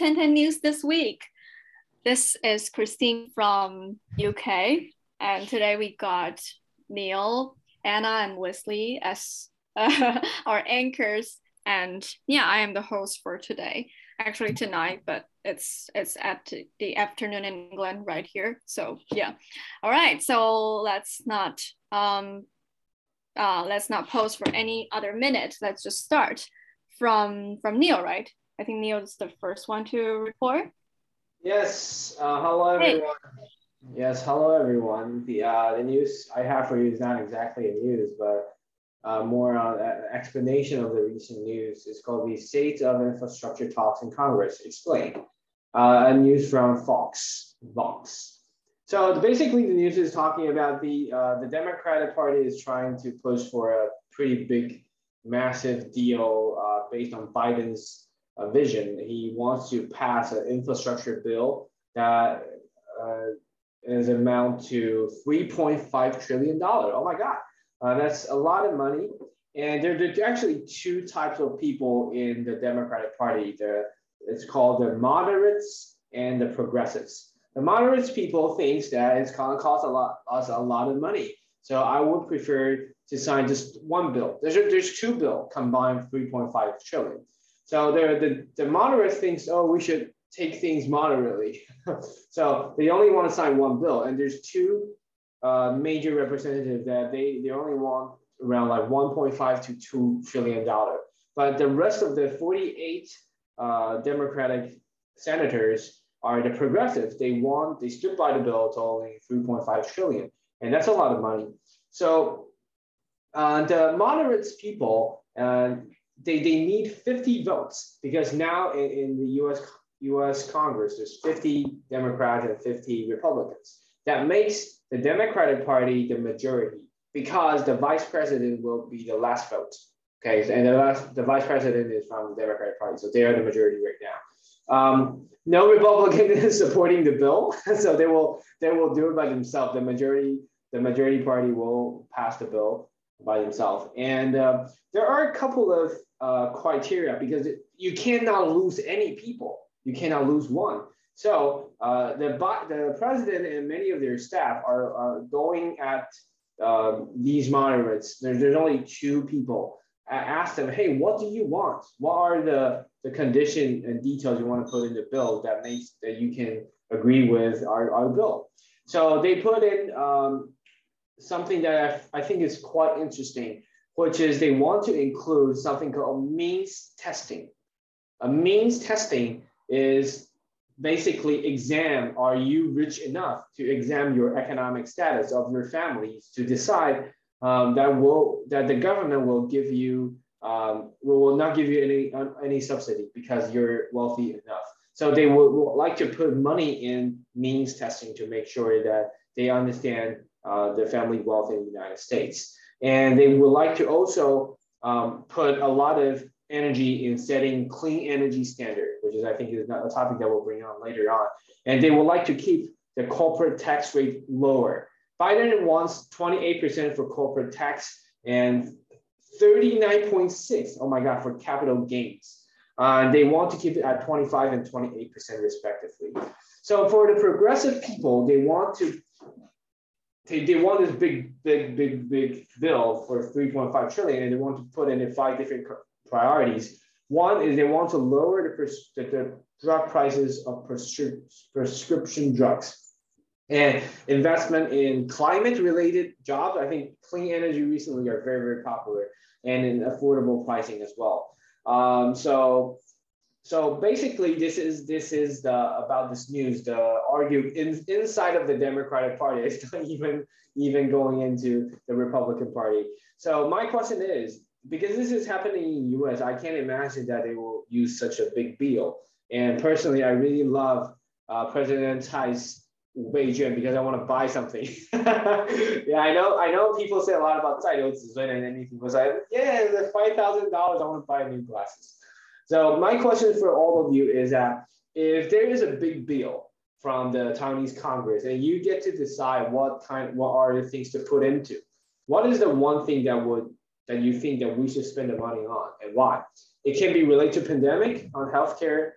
Okay, 1010 News this week. This is Christine from UK, and today we got Neil, Anna, and Wesley as uh, our anchors. And yeah, I am the host for today. Actually tonight, but it's it's at the afternoon in England right here. So yeah, all right. So let's not um, uh, let's not pause for any other minute. Let's just start from from Neil, right? I think Neil is the first one to report. Yes. Uh, hello, everyone. Hey. Yes. Hello, everyone. The uh, the news I have for you is not exactly a news, but uh, more on an explanation of the recent news. It's called the State of Infrastructure Talks in Congress. Explained. Uh, a news from Fox. Vox. So basically, the news is talking about the uh, the Democratic Party is trying to push for a pretty big, massive deal uh, based on Biden's uh, vision. He wants to pass an infrastructure bill that uh, is amount to 3.5 trillion dollar. Oh my God, uh, that's a lot of money. And there, there are actually two types of people in the Democratic Party. It's called the moderates and the progressives. The moderates people thinks that it's going to cost a lot us a lot of money. So I would prefer to sign just one bill. There's, there's two bill combined 3.5 trillion. So the, the, moderates thinks, oh, we should take things moderately. so they only want to sign one bill. And there's two uh, major representatives that they, they only want around like 1.5 to 2 trillion dollar. But the rest of the 48 uh, Democratic senators are the progressives. They want, they stood by the bill to only 3.5 trillion. And that's a lot of money. So uh, the moderates people, uh, they, they need 50 votes because now in, in the US, US Congress, there's 50 Democrats and 50 Republicans. That makes the Democratic Party the majority because the vice president will be the last vote. Okay, and the, last, the vice president is from the Democratic Party, so they are the majority right now. Um, no Republican is supporting the bill, so they will they will do it by themselves. The majority the majority party will pass the bill by themselves, and uh, there are a couple of uh, criteria because you cannot lose any people. You cannot lose one. So uh, the, the president and many of their staff are, are going at uh, these moderates. There's, there's only two people. I ask them, hey, what do you want? What are the, the condition and details you want to put in the bill that makes that you can agree with our, our bill? So they put in um, something that I, I think is quite interesting which is they want to include something called means testing. A means testing is basically exam, are you rich enough to examine your economic status of your families to decide um, that will that the government will give you um, will not give you any any subsidy because you're wealthy enough. So they would, would, like to put money in means testing to make sure that they understand uh, the family wealth in the United States. And they would like to also um, put a lot of energy in setting clean energy standard, which is I think is a topic that we'll bring on later on. And they would like to keep the corporate tax rate lower. Biden wants 28% for corporate tax and 39.6, oh my God, for capital gains. Uh, they want to keep it at 25 and 28% respectively. So for the progressive people, they want to they, they want this big, big, big, big bill for 3.5 trillion, and they want to put in five different priorities. One is they want to lower the, pres- the, the drug prices of prescri- prescription drugs and investment in climate related jobs. I think clean energy recently are very, very popular and in affordable pricing as well. Um, so so basically, this is this is the about this news. The argue in, inside of the Democratic Party. It's not even even going into the Republican Party. So my question is, because this is happening in the U.S., I can't imagine that they will use such a big deal. And personally, I really love uh, President Tsai's Beijing because I want to buy something. yeah, I know. I know people say a lot about Tsai and anything was like, yeah, the five thousand dollars. I want to buy new glasses. So my question for all of you is that if there is a big bill from the Taiwanese Congress and you get to decide what kind, what are the things to put into, what is the one thing that would that you think that we should spend the money on and why? It can be related to pandemic on healthcare,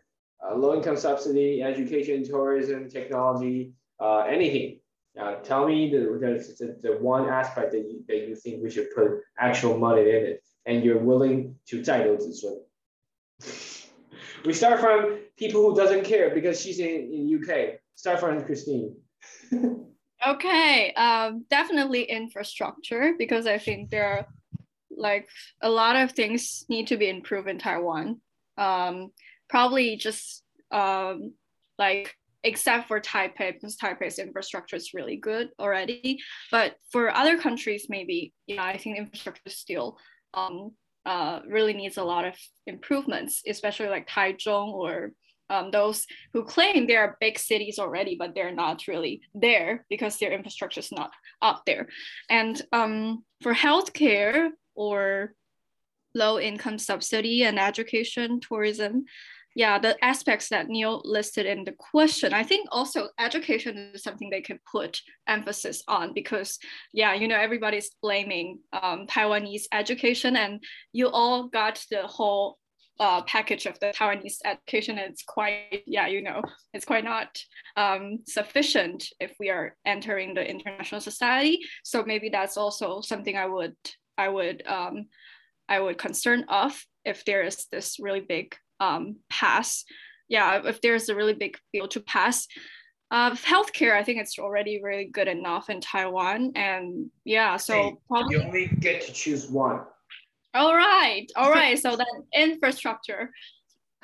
uh, low income subsidy, education, tourism, technology, uh, anything. Uh, tell me the, the, the, one aspect that you, that you think we should put actual money in it and you're willing to 再留子孙. We start from people who doesn't care because she's in, in UK. Start from Christine. okay, um, definitely infrastructure because I think there are like a lot of things need to be improved in Taiwan. Um, probably just um, like except for Taipei because Taipei's infrastructure is really good already. But for other countries, maybe yeah, I think infrastructure is still um, uh, really needs a lot of improvements, especially like Taichung or um, those who claim they are big cities already, but they're not really there because their infrastructure is not up there. And um, for healthcare or low income subsidy and education, tourism, yeah, the aspects that Neil listed in the question, I think also education is something they can put emphasis on because, yeah, you know, everybody's blaming um, Taiwanese education and you all got the whole uh, package of the Taiwanese education. It's quite, yeah, you know, it's quite not um, sufficient if we are entering the international society. So maybe that's also something I would, I would, um, I would concern of if there is this really big um, pass. Yeah, if there's a really big bill to pass. Uh, healthcare, I think it's already really good enough in Taiwan. And yeah, so hey, probably. You only get to choose one. All right, all right. so then infrastructure.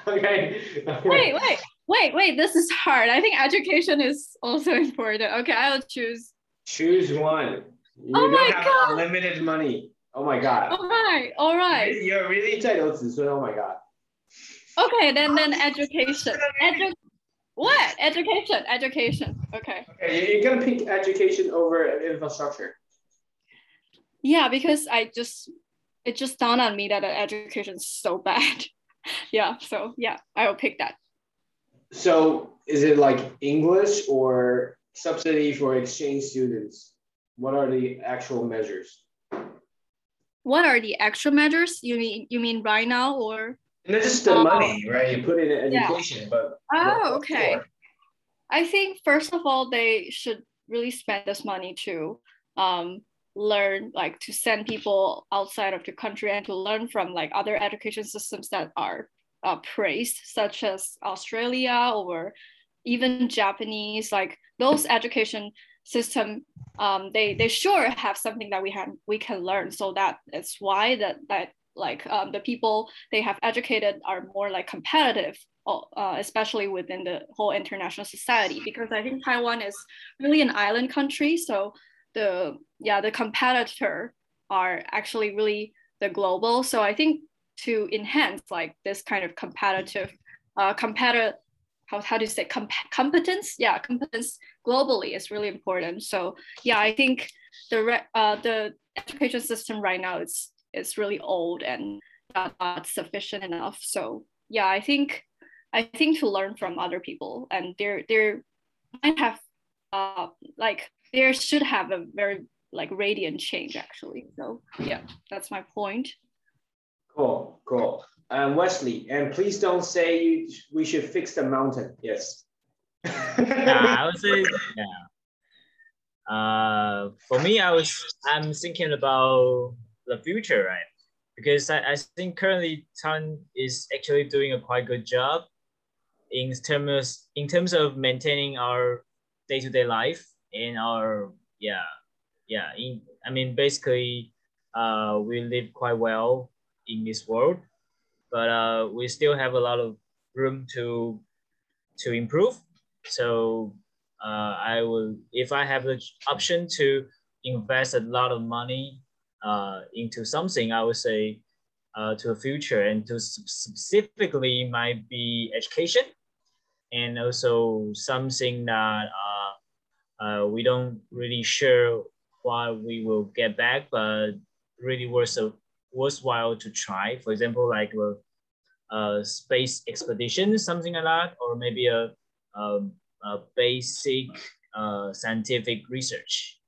Okay. wait, wait, wait, wait. This is hard. I think education is also important. Okay, I'll choose. Choose one. You oh my god. Unlimited money. Oh my god. All right, all right. You're really entitled to so oh my god. Okay, then then oh, education. Edu- what? Education. Education. Okay. Okay, you're gonna pick education over infrastructure. Yeah, because I just it just dawned on me that uh, education is so bad. yeah, so yeah, I will pick that. So is it like English or subsidy for exchange students? What are the actual measures? What are the actual measures? You mean you mean right now or? Not just the oh. money, right? You put it in education, yeah. but oh, okay. For? I think first of all, they should really spend this money to um, learn, like to send people outside of the country and to learn from like other education systems that are uh, praised, such as Australia or even Japanese. Like those education system, um, they they sure have something that we have we can learn. So that is why that that like um, the people they have educated are more like competitive uh, especially within the whole international society because i think taiwan is really an island country so the yeah the competitor are actually really the global. So i think to enhance like this kind of competitive uh, competitive how, how do you say comp- competence? Yeah competence globally is really important. So yeah i think the re- uh, the education system right now is is really old and not, not sufficient enough. So yeah, I think I think to learn from other people and there there might have uh like there should have a very like radiant change actually. So yeah, that's my point. Cool, cool. Um, Wesley, and please don't say you, we should fix the mountain. Yes. yeah, I would say yeah. Uh, for me, I was I'm thinking about the future, right? Because I, I think currently Tan is actually doing a quite good job in terms in terms of maintaining our day-to-day life and our yeah yeah in I mean basically uh, we live quite well in this world but uh, we still have a lot of room to to improve so uh, I will if I have the option to invest a lot of money uh, into something, I would say uh, to a future and to specifically might be education and also something that uh, uh, we don't really sure what we will get back, but really worth a, worthwhile to try. For example, like a, a space expedition, something like that, or maybe a, a, a basic uh, scientific research,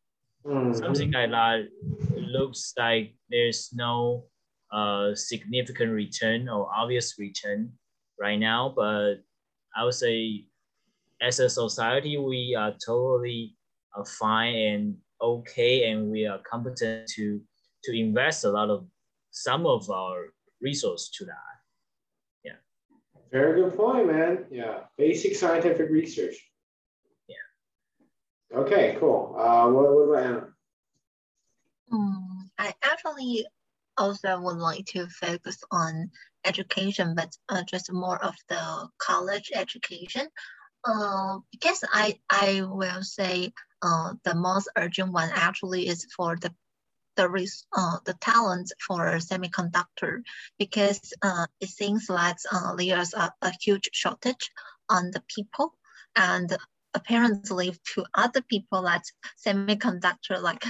mm -hmm. something like that looks like there's no uh, significant return or obvious return right now, but I would say as a society, we are totally uh, fine and okay, and we are competent to to invest a lot of some of our resource to that. Yeah. Very good point, man. Yeah, basic scientific research. Okay, cool. Uh, what, what about Anna? Um, I actually also would like to focus on education, but uh, just more of the college education. Uh, because I I will say uh, the most urgent one actually is for the the uh, the talent for semiconductor because uh, it seems like uh, there's a, a huge shortage on the people and apparently to other people that semiconductor like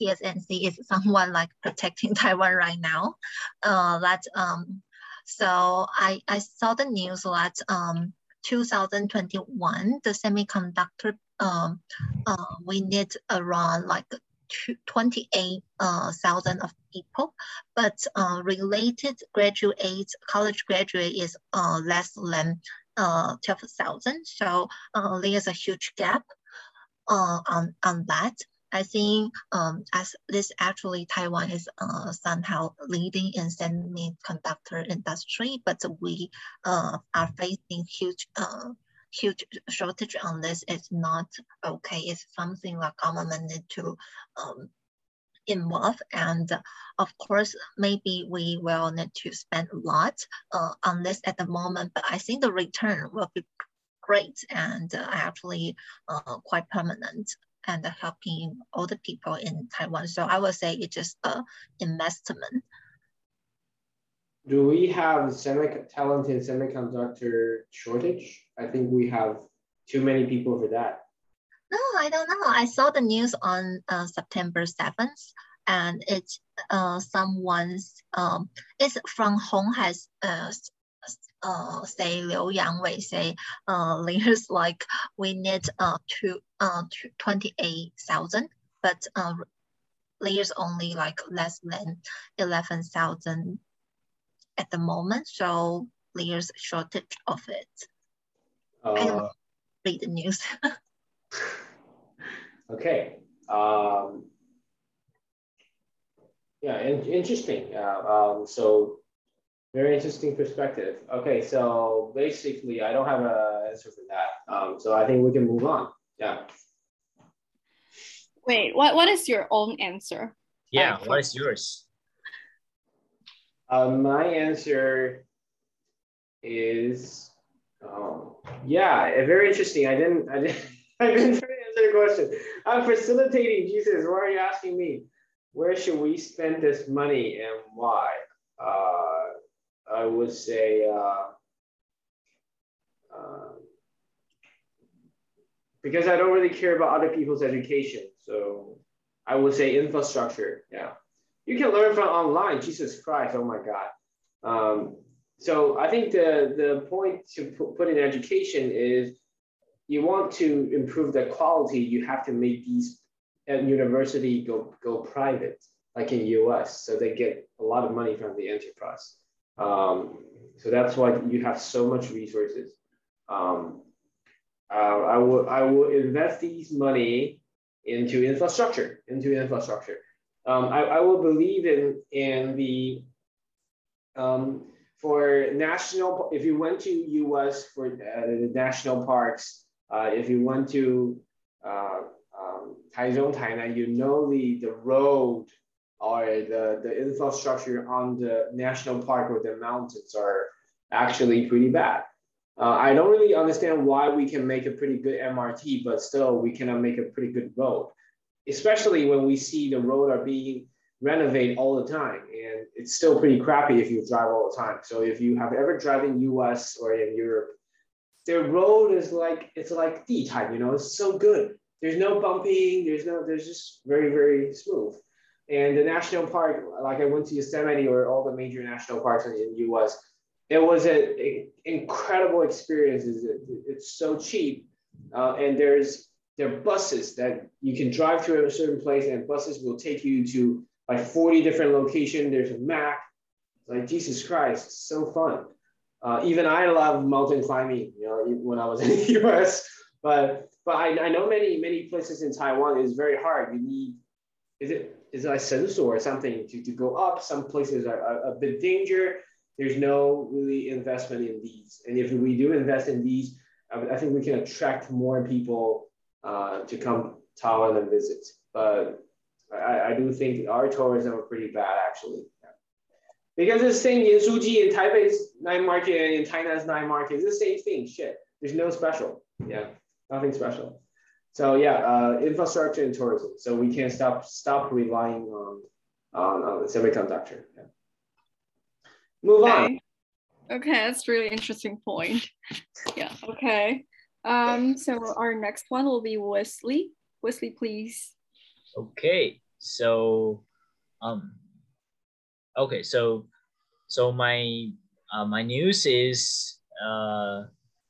TSMC is someone like protecting Taiwan right now. Uh, that um, so I, I saw the news that um, 2021 the semiconductor um, uh, we need around like 28,000 uh, of people, but uh, related graduates, college graduate is uh, less than uh, 12,000. So uh, there's a huge gap uh, on, on that. I think um, as this actually Taiwan is uh, somehow leading in semiconductor industry, but we uh, are facing huge uh, huge shortage on this. It's not okay. It's something that government need to um, involved. And of course, maybe we will need to spend a lot uh, on this at the moment, but I think the return will be great and uh, actually uh, quite permanent and helping all the people in Taiwan. So I would say it's just an investment. Do we have semi talented semiconductor shortage? I think we have too many people for that. No, I don't know. I saw the news on uh, September 7th and it's uh, someone's, um, it's from Hon Hai, uh, uh, say Liu Yangwei say uh, there's like we need uh, to, uh, 28,000, but uh, there's only like less than 11,000 at the moment. So there's shortage of it. Uh, I don't read the news. okay. Um, yeah, in, interesting. Yeah. Um, so very interesting perspective. Okay, so basically, I don't have an answer for that. Um, so I think we can move on. Yeah. Wait, what, what is your own answer? Yeah, what is yours? Uh, my answer is, um, yeah, very interesting. I didn't, I didn't, I didn't answer the question. I'm facilitating. Jesus, why are you asking me? where should we spend this money and why? Uh, I would say uh, uh, because I don't really care about other people's education. So I would say infrastructure. Yeah, you can learn from online. Jesus Christ! Oh my God. Um, so I think the the point to put in education is you want to improve the quality. You have to make these and university go go private, like in US. So they get a lot of money from the enterprise. Um, so that's why you have so much resources. Um, uh, I will I will invest these money into infrastructure, into infrastructure. Um, I, I will believe in in the um, for national. If you went to US for uh, the national parks, uh, if you went to uh, um, Taichung, Tainan, you know the, the road or the, the infrastructure on the national park or the mountains are actually pretty bad. Uh, I don't really understand why we can make a pretty good MRT, but still we cannot make a pretty good road, especially when we see the road are being renovated all the time. And it's still pretty crappy if you drive all the time. So if you have ever driven US or in Europe, the road is like, it's like D type, you know, it's so good. There's no bumping. There's no. There's just very very smooth. And the national park, like I went to Yosemite or all the major national parks in the U.S., it was an incredible experience. It's so cheap, uh, and there's there are buses that you can drive to a certain place, and buses will take you to like 40 different locations. There's a map. Like Jesus Christ, so fun. Uh, even I love mountain climbing, you know, when I was in the US. But but I, I know many many places in Taiwan is very hard. You need is it is it like sensor or something to, to go up. Some places are, a bit danger. There's no really investment in these. And if we do invest in these, I, I think we can attract more people uh, to come Taiwan and visit. But I, I do think our tourism are pretty bad actually. Because it's the same in Suji in Taipei's night market and in China's night market. It's the same thing. Shit. There's no special. Yeah, nothing special. So yeah, uh, infrastructure and tourism. So we can't stop stop relying on on, on the semiconductor. Yeah. Move okay. on. Okay, that's really interesting point. Yeah. Okay. Um. So our next one will be Wesley. Wesley, please. Okay. So, um. Okay. So, so my uh, my news is uh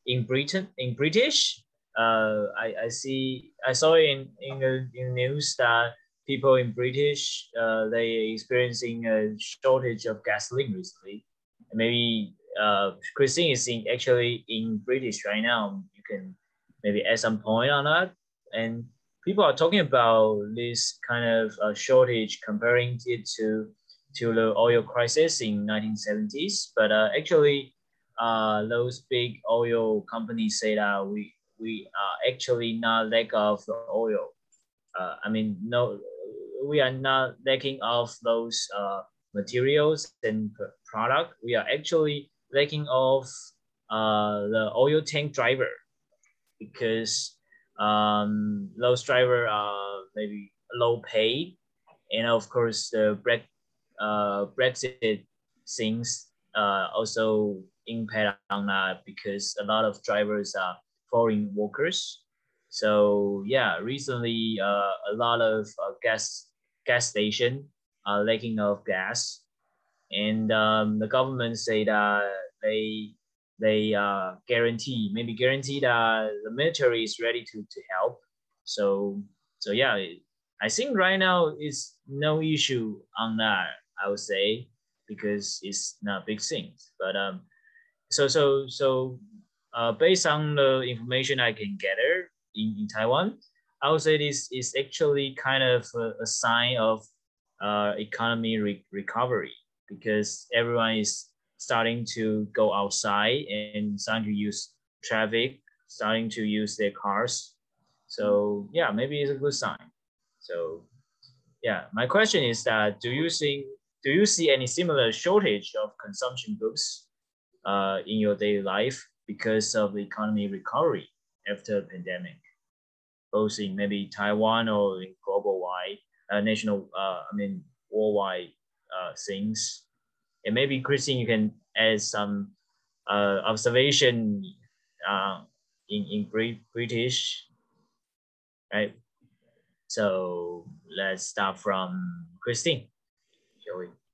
in Britain in British uh, I, I see I saw in in the in news that people in British uh, they experiencing a shortage of gasoline recently. Maybe uh, Christine is in actually in British right now. You can maybe add some point on that. And people are talking about this kind of uh, shortage, comparing it to to the oil crisis in 1970s. But uh, actually, uh, those big oil companies say that we we are actually not lack of oil. Uh, I mean, no, we are not lacking of those uh, materials and product. We are actually lacking of uh, the oil tank driver because um, those driver are maybe low paid, and of course the Bre uh, Brexit things uh, also impact on that because a lot of drivers are foreign workers. So yeah, recently uh, a lot of uh, gas gas station are lacking of gas, and um, the government say that they they uh, guarantee maybe guarantee that the military is ready to, to help. So so yeah, I think right now is no issue on that. I would say because it's not big things, but um, so so so uh, based on the information I can gather in, in Taiwan, I would say this is actually kind of a, a sign of uh, economy re recovery because everyone is starting to go outside and starting to use traffic, starting to use their cars. So yeah, maybe it's a good sign. So yeah, my question is that do you think do you see any similar shortage of consumption goods uh, in your daily life because of the economy recovery after the pandemic, both in maybe Taiwan or in global wide, uh, national, uh, I mean, worldwide uh, things. And maybe Christine, you can add some uh, observation uh, in, in British, right? So let's start from Christine.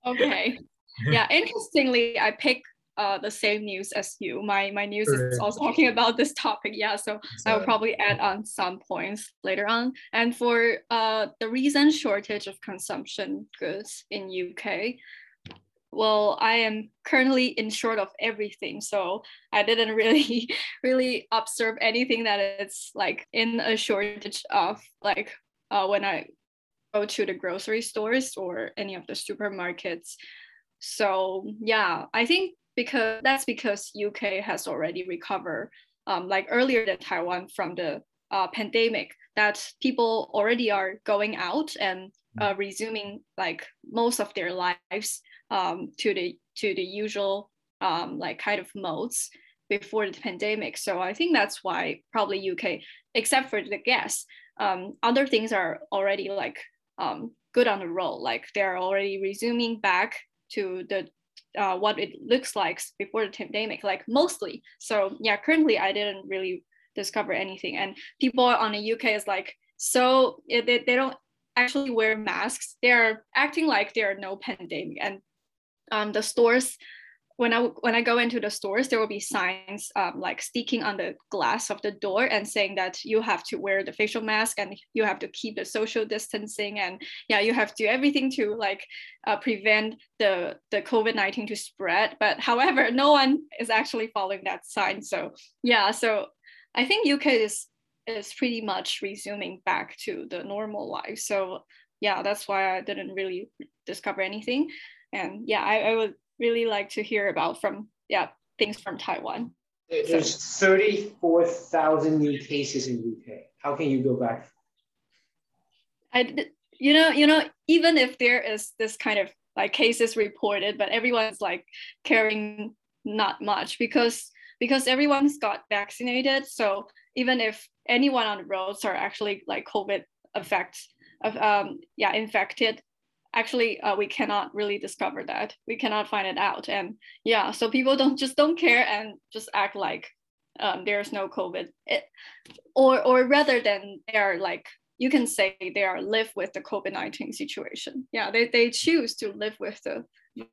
Okay. yeah, interestingly, I pick uh, the same news as you. My my news is also talking about this topic. Yeah, so I will probably add on some points later on. And for uh, the recent shortage of consumption goods in UK, well, I am currently in short of everything, so I didn't really really observe anything that it's like in a shortage of like uh, when I go to the grocery stores or any of the supermarkets. So yeah, I think because that's because UK has already recovered, um, like earlier than Taiwan from the uh, pandemic. That people already are going out and uh, resuming like most of their lives um, to the to the usual um, like kind of modes before the pandemic. So I think that's why probably UK, except for the gas, um, other things are already like um, good on the roll. Like they're already resuming back to the uh, what it looks like before the pandemic, like mostly. So yeah, currently I didn't really discover anything. And people on the UK is like, so they, they don't actually wear masks. They're acting like there are no pandemic. And um, the stores when I when I go into the stores, there will be signs um, like sticking on the glass of the door and saying that you have to wear the facial mask and you have to keep the social distancing and yeah, you have to do everything to like uh, prevent the the COVID nineteen to spread. But however, no one is actually following that sign. So yeah, so I think UK is is pretty much resuming back to the normal life. So yeah, that's why I didn't really discover anything. And yeah, I, I would really like to hear about from yeah things from Taiwan. There's so. 34,000 new cases in UK. How can you go back? I you know you know even if there is this kind of like cases reported, but everyone's like caring not much because because everyone's got vaccinated. So even if anyone on the roads are actually like COVID affect of um yeah infected, actually uh, we cannot really discover that. We cannot find it out. And yeah so people don't just don't care and just act like um, there's no covid. It, or or rather than they are like you can say they are live with the covid-19 situation. Yeah they, they choose to live with the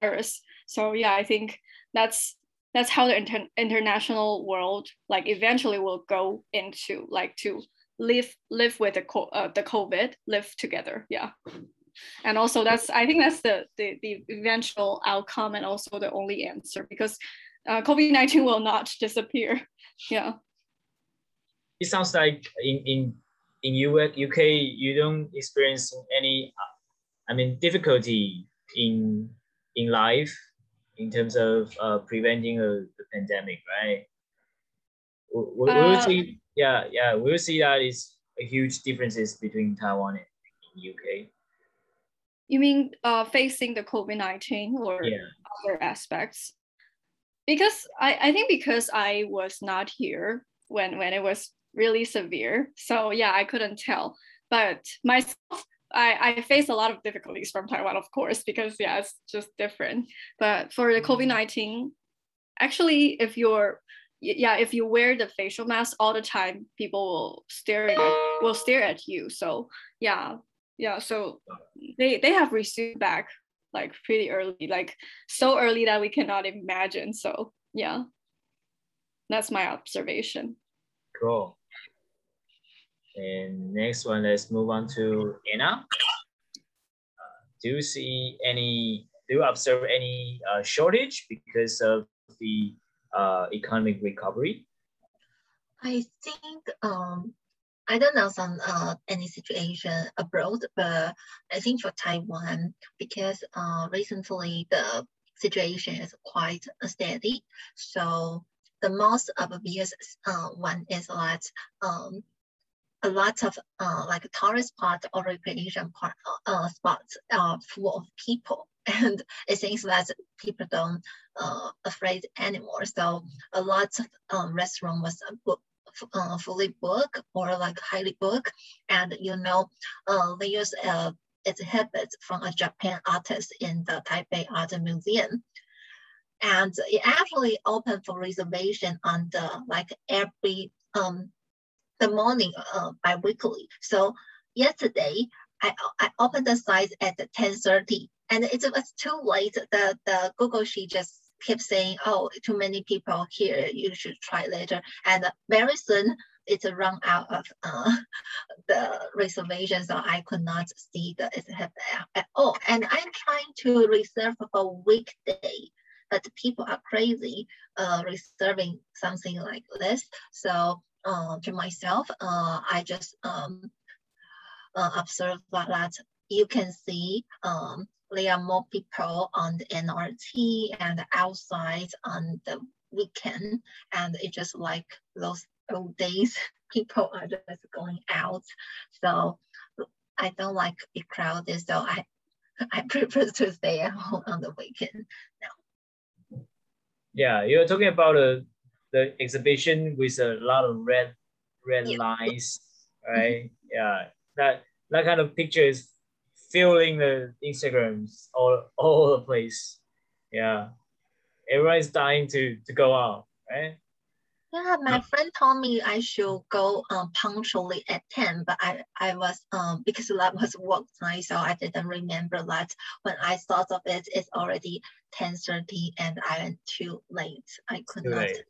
virus. So yeah i think that's that's how the inter- international world like eventually will go into like to live live with the, co- uh, the covid live together. Yeah and also that's i think that's the, the the eventual outcome and also the only answer because uh, covid-19 will not disappear. Yeah. It sounds like in in in US, uk you don't experience any i mean difficulty in in life in terms of uh, preventing a, the pandemic right? We, we, uh, will see yeah yeah we will see that is a huge differences between taiwan and uk you mean uh, facing the COVID 19 or yeah. other aspects? Because I, I think because I was not here when, when it was really severe. So yeah, I couldn't tell. But myself, I, I face a lot of difficulties from Taiwan, of course, because yeah, it's just different. But for the COVID 19, actually, if you're yeah, if you wear the facial mask all the time, people will stare at will stare at you. So yeah, yeah so they they have received back like pretty early like so early that we cannot imagine so yeah. That's my observation. Cool. And next one let's move on to anna. Uh, do you see any do you observe any uh, shortage because of the uh, economic recovery? I think um I don't know some uh, any situation abroad, but I think for Taiwan, because uh, recently the situation is quite steady. So the most obvious uh, one is that um, a lot of uh, like tourist spot or recreation part, uh, spots are full of people. And it seems that people don't uh, afraid anymore. So a lot of um, restaurant was booked uh, fully book or like highly book, and you know, uh, they use uh, exhibits from a Japan artist in the Taipei Art Museum. And it actually open for reservation on the like every um the morning uh, bi-weekly. So yesterday I, I opened the site at 10.30 and it was too late. The, the Google Sheet just keep saying, oh, too many people here, you should try later. And very soon it's a run out of uh, the reservation, so I could not see the exhibit at all. And I'm trying to reserve for weekday, but people are crazy uh, reserving something like this. So uh, to myself, uh, I just um, uh, observe that you can see um, there are more people on the MRT and outside on the weekend. And it's just like those old days, people are just going out. So I don't like it crowded. So I, I prefer to stay at home on the weekend now. Yeah, you're talking about uh, the exhibition with a lot of red red yeah. lines, right? Mm-hmm. Yeah, that that kind of picture is filling the Instagrams all all the place. Yeah, everyone's dying to to go out, right? Yeah, my friend told me I should go um, punctually at 10, but I, I was, um, because that was work night, so I didn't remember that. When I thought of it, it's already 10.30 and I went too late. I could Too not. late.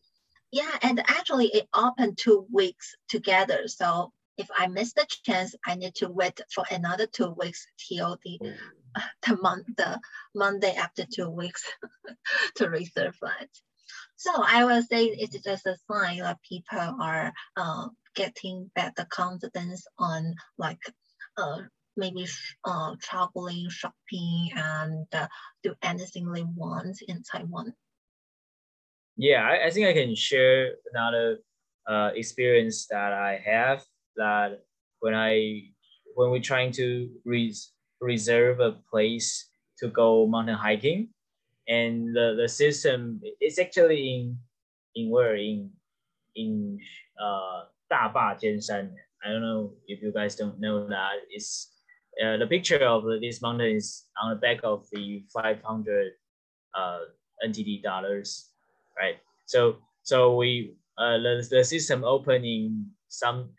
Yeah, and actually it opened two weeks together. So if I miss the chance, I need to wait for another two weeks till the the month the Monday after two weeks to reserve flight. So I will say it's just a sign that people are uh, getting better confidence on like uh, maybe uh, traveling, shopping, and uh, do anything they want in Taiwan. Yeah, I, I think I can share another uh, experience that I have that when I when we're trying to res- reserve a place to go mountain hiking, and the, the system is actually in in where in in uh Jianshan. I don't know if you guys don't know that it's uh, the picture of this mountain is on the back of the 500 uh, NTD dollars, right? So so we uh, the, the system opening some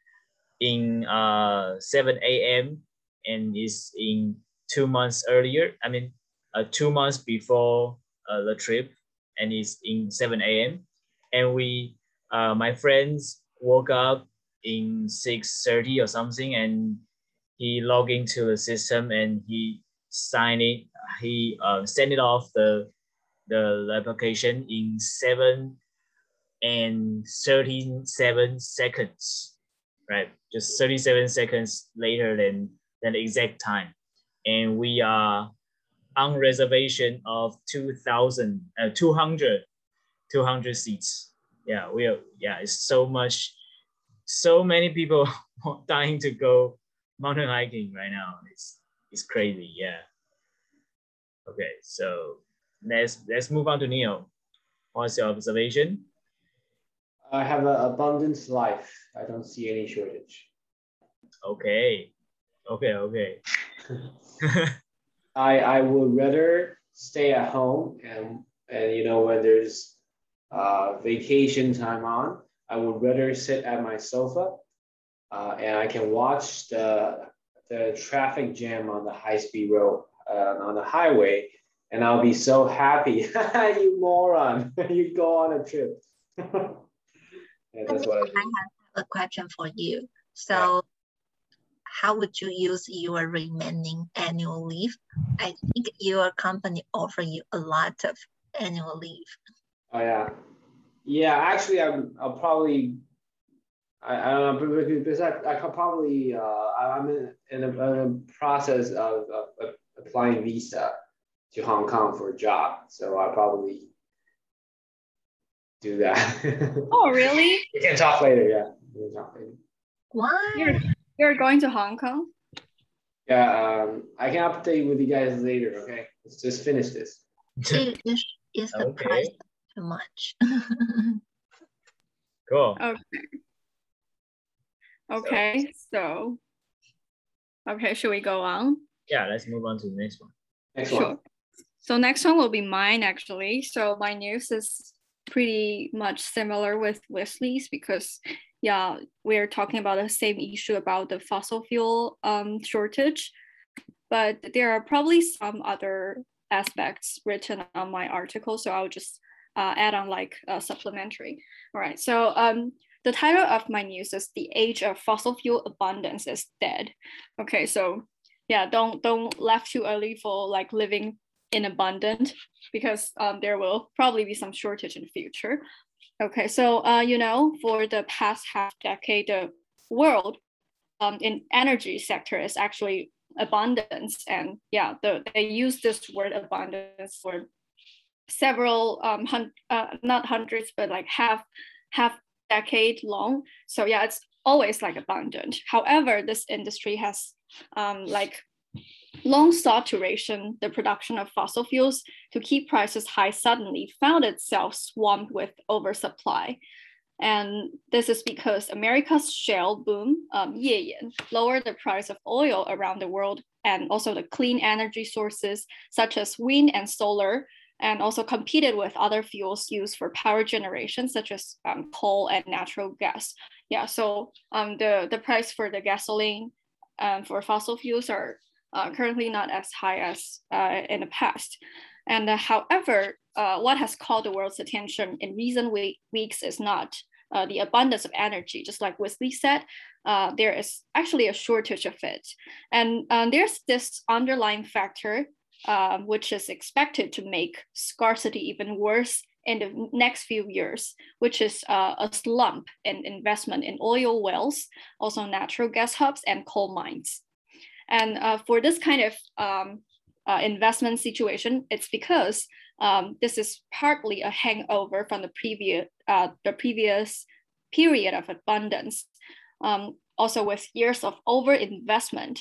in uh 7 a.m. and is in two months earlier. I mean, uh, two months before uh, the trip, and it's in 7 a.m. And we, uh, my friends woke up in 6:30 or something, and he logged into the system and he signed it. He uh, sent it off the the application in seven and 37 seconds, right? Just 37 seconds later than, than the exact time. And we are on reservation of 2,000, uh, 200, 200 seats. Yeah, we are, yeah, it's so much, so many people dying to go mountain hiking right now. It's, it's crazy, yeah. Okay, so let's, let's move on to Neil. What's your observation? I have an abundance life. I don't see any shortage. Okay. Okay, okay. I I would rather stay at home and and you know when there's uh, vacation time on, I would rather sit at my sofa uh, and I can watch the the traffic jam on the high speed road uh, on the highway, and I'll be so happy. you moron! you go on a trip. Yeah, that's what I, do. I have a question for you. So how would you use your remaining annual leave? I think your company offer you a lot of annual leave. Oh yeah, yeah. Actually, I'm. I'll probably. I, I don't know because I, I could probably. Uh, I'm in, in, a, in a process of, of, of applying visa to Hong Kong for a job, so I'll probably do that. Oh, really? we can talk later. Yeah, we can talk later. Why? You're you're going to Hong Kong? Yeah, um, I can update with you guys later. Okay, let's just finish this. Is, is, is the Okay. price too much? Cool. Okay. Okay, so okay, should we go on? Yeah, let's move on to the next one. Next Sure. one. So next one will be mine actually. So my news is pretty much similar with Wesley's because yeah, we're talking about the same issue about the fossil fuel um, shortage, but there are probably some other aspects written on my article. So I'll just uh, add on like uh, supplementary. All right. So um, the title of my news is "The Age of Fossil Fuel Abundance is Dead." Okay, so yeah, don't don't left too early for like living in abundant because um, there will probably be some shortage in the future. Okay, so uh, you know, for the past half decade, the world um, in energy sector is actually abundance, and yeah, the, they use this word abundance for several um, hun- uh, not hundreds, but like half half decade long. So yeah, it's always like abundant. However, this industry has um, like long to the production of fossil fuels to keep prices high suddenly found itself swamped with oversupply. And this is because America's shale boom, um, lowered the price of oil around the world and also the clean energy sources such as wind and solar and also competed with other fuels used for power generation, such as um, coal and natural gas. Yeah, so um, the, the price for the gasoline um, for fossil fuels are uh, currently not as high as uh, in the past. And uh, however, uh, what has called the world's attention in recent week, weeks is not uh, the abundance of energy, just like Wesley said, uh, there is actually a shortage of it. And there's this underlying factor which is expected to make scarcity even worse in the next few years, which is uh, a slump in investment in oil wells, also natural gas hubs and coal mines. And uh, for this kind of um, uh, investment situation, it's because um, this is partly a hangover from the previous uh, the previous period of abundance, um, also with years of overinvestment.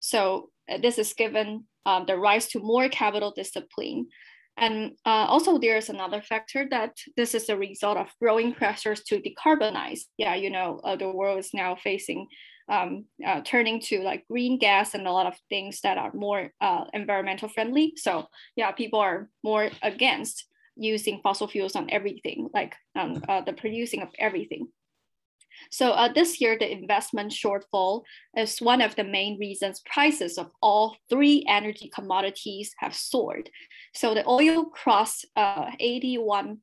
So uh, this is given um, the rise to more capital discipline. And uh, also there's another factor that this is a result of growing pressures to decarbonize. Yeah, you know, uh, the world is now facing um, uh, turning to like green gas and a lot of things that are more uh, environmental friendly. So yeah, people are more against using fossil fuels on everything, like um, uh, the producing of everything. So uh, this year, the investment shortfall is one of the main reasons prices of all three energy commodities have soared. So the oil crossed uh, 81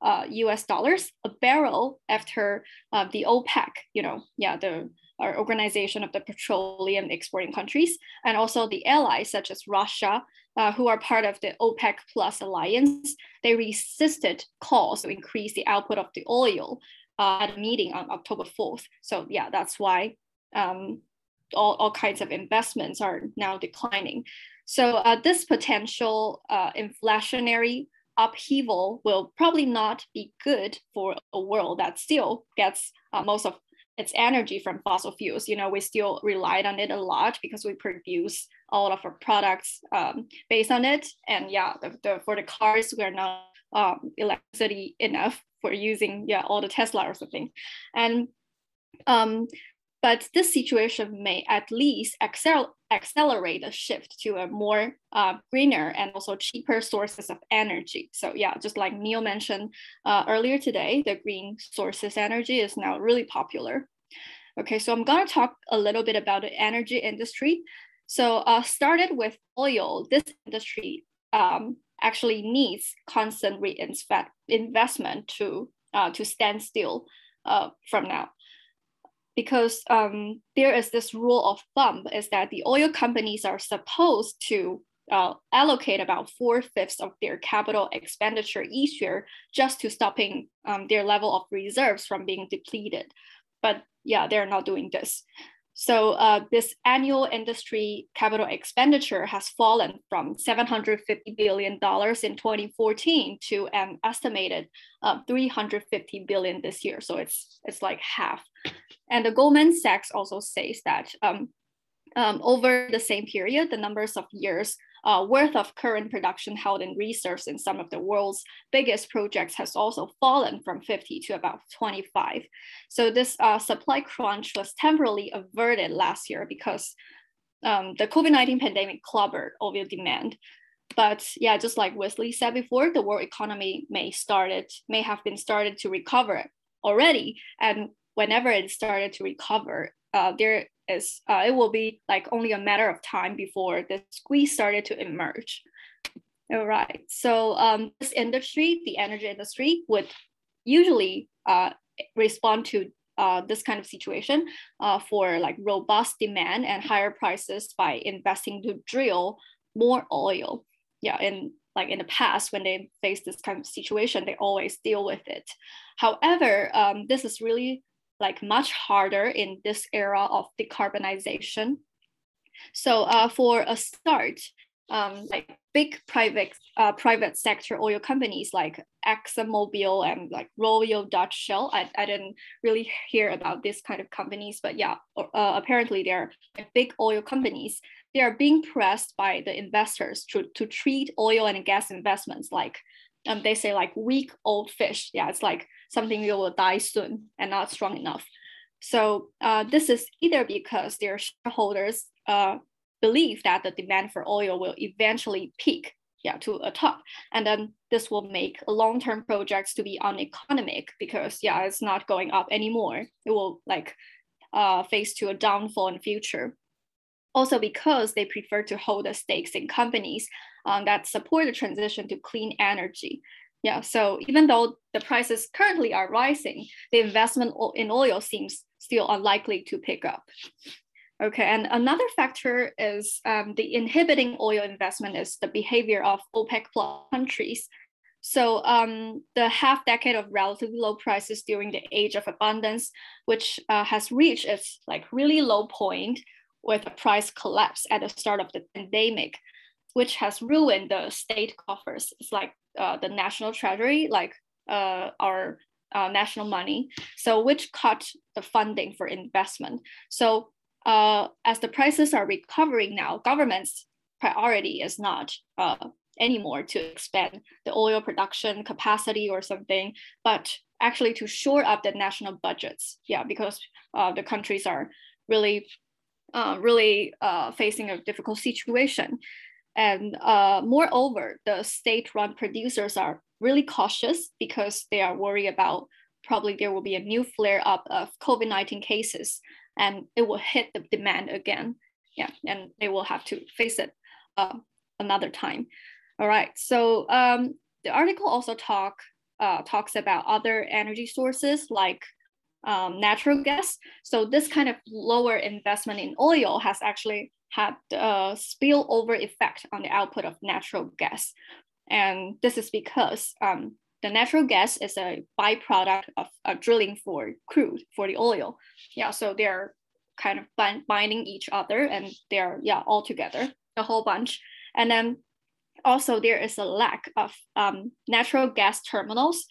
uh, US dollars a barrel after uh, the OPEC, you know, yeah, the our organization of the petroleum exporting countries, and also the allies such as Russia, uh, who are part of the OPEC Plus alliance, they resisted calls to increase the output of the oil uh, at a meeting on October 4th. So yeah, that's why um, all, all kinds of investments are now declining. So uh, this potential uh, inflationary upheaval will probably not be good for a world that still gets uh, most of its energy from fossil fuels. You know, we still relied on it a lot because we produce all of our products um, based on it. And yeah, the, the, for the cars, we're not um, electricity enough for using yeah all the Tesla or something, and um, but this situation may at least accel- accelerate a shift to a more uh, greener and also cheaper sources of energy. So yeah, just like Neil mentioned uh, earlier today, the green sources energy is now really popular. Okay, so I'm gonna talk a little bit about the energy industry. So uh, started with oil, this industry um, actually needs constant reinvestment to uh, to stand still uh, from now because um, there is this rule of thumb is that the oil companies are supposed to uh, allocate about four fifths of their capital expenditure each year just to stopping um, their level of reserves from being depleted. But yeah, they're not doing this. So uh, this annual industry capital expenditure has fallen from $750 billion in 2014 to an estimated uh, 350 billion this year. So it's, it's like half. And the Goldman Sachs also says that um, um, over the same period, the numbers of years uh, worth of current production held in reserves in some of the world's biggest projects has also fallen from 50 to about 25. So this uh, supply crunch was temporarily averted last year because um, the COVID-19 pandemic clobbered oil demand. But yeah, just like Wesley said before, the world economy may started may have been started to recover already, and whenever it started to recover, uh, there is uh, it will be like only a matter of time before the squeeze started to emerge. All right, so um, this industry, the energy industry, would usually uh, respond to uh, this kind of situation uh, for like robust demand and higher prices by investing to drill more oil. Yeah, and like in the past when they face this kind of situation, they always deal with it. However, um, this is really like much harder in this era of decarbonization. So uh, for a start, um, like big private uh, private sector oil companies like ExxonMobil and like Royal Dutch Shell. I, I didn't really hear about this kind of companies, but yeah, uh, apparently they're big oil companies. They are being pressed by the investors to, to treat oil and gas investments like um, they say like weak old fish. Yeah, it's like something that will die soon and not strong enough. So uh, this is either because their shareholders uh, believe that the demand for oil will eventually peak yeah to a top and then this will make long-term projects to be uneconomic because yeah it's not going up anymore it will like uh, face to a downfall in future also because they prefer to hold the stakes in companies um, that support the transition to clean energy yeah so even though the prices currently are rising the investment in oil seems still unlikely to pick up Okay, and another factor is um, the inhibiting oil investment is the behavior of OPEC plus countries. So um, the half decade of relatively low prices during the age of abundance, which uh, has reached its like really low point with a price collapse at the start of the pandemic, which has ruined the state coffers. It's like uh, the national treasury, like uh, our uh, national money. So which cut the funding for investment. So uh, as the prices are recovering now, government's priority is not uh, anymore to expand the oil production capacity or something, but actually to shore up the national budgets. Yeah, because uh, the countries are really, uh, really uh, facing a difficult situation. And uh, moreover, the state-run producers are really cautious because they are worried about probably there will be a new flare up of COVID-19 cases and it will hit the demand again. Yeah, and they will have to face it uh, another time. All right, so um, the article also talk uh, talks about other energy sources like um, natural gas. So this kind of lower investment in oil has actually had a spillover effect on the output of natural gas. And this is because um, the natural gas is a byproduct of uh, drilling for crude for the oil. Yeah, so they're kind of bind, binding each other and they're yeah all together a whole bunch. And then also there is a lack of um, natural gas terminals,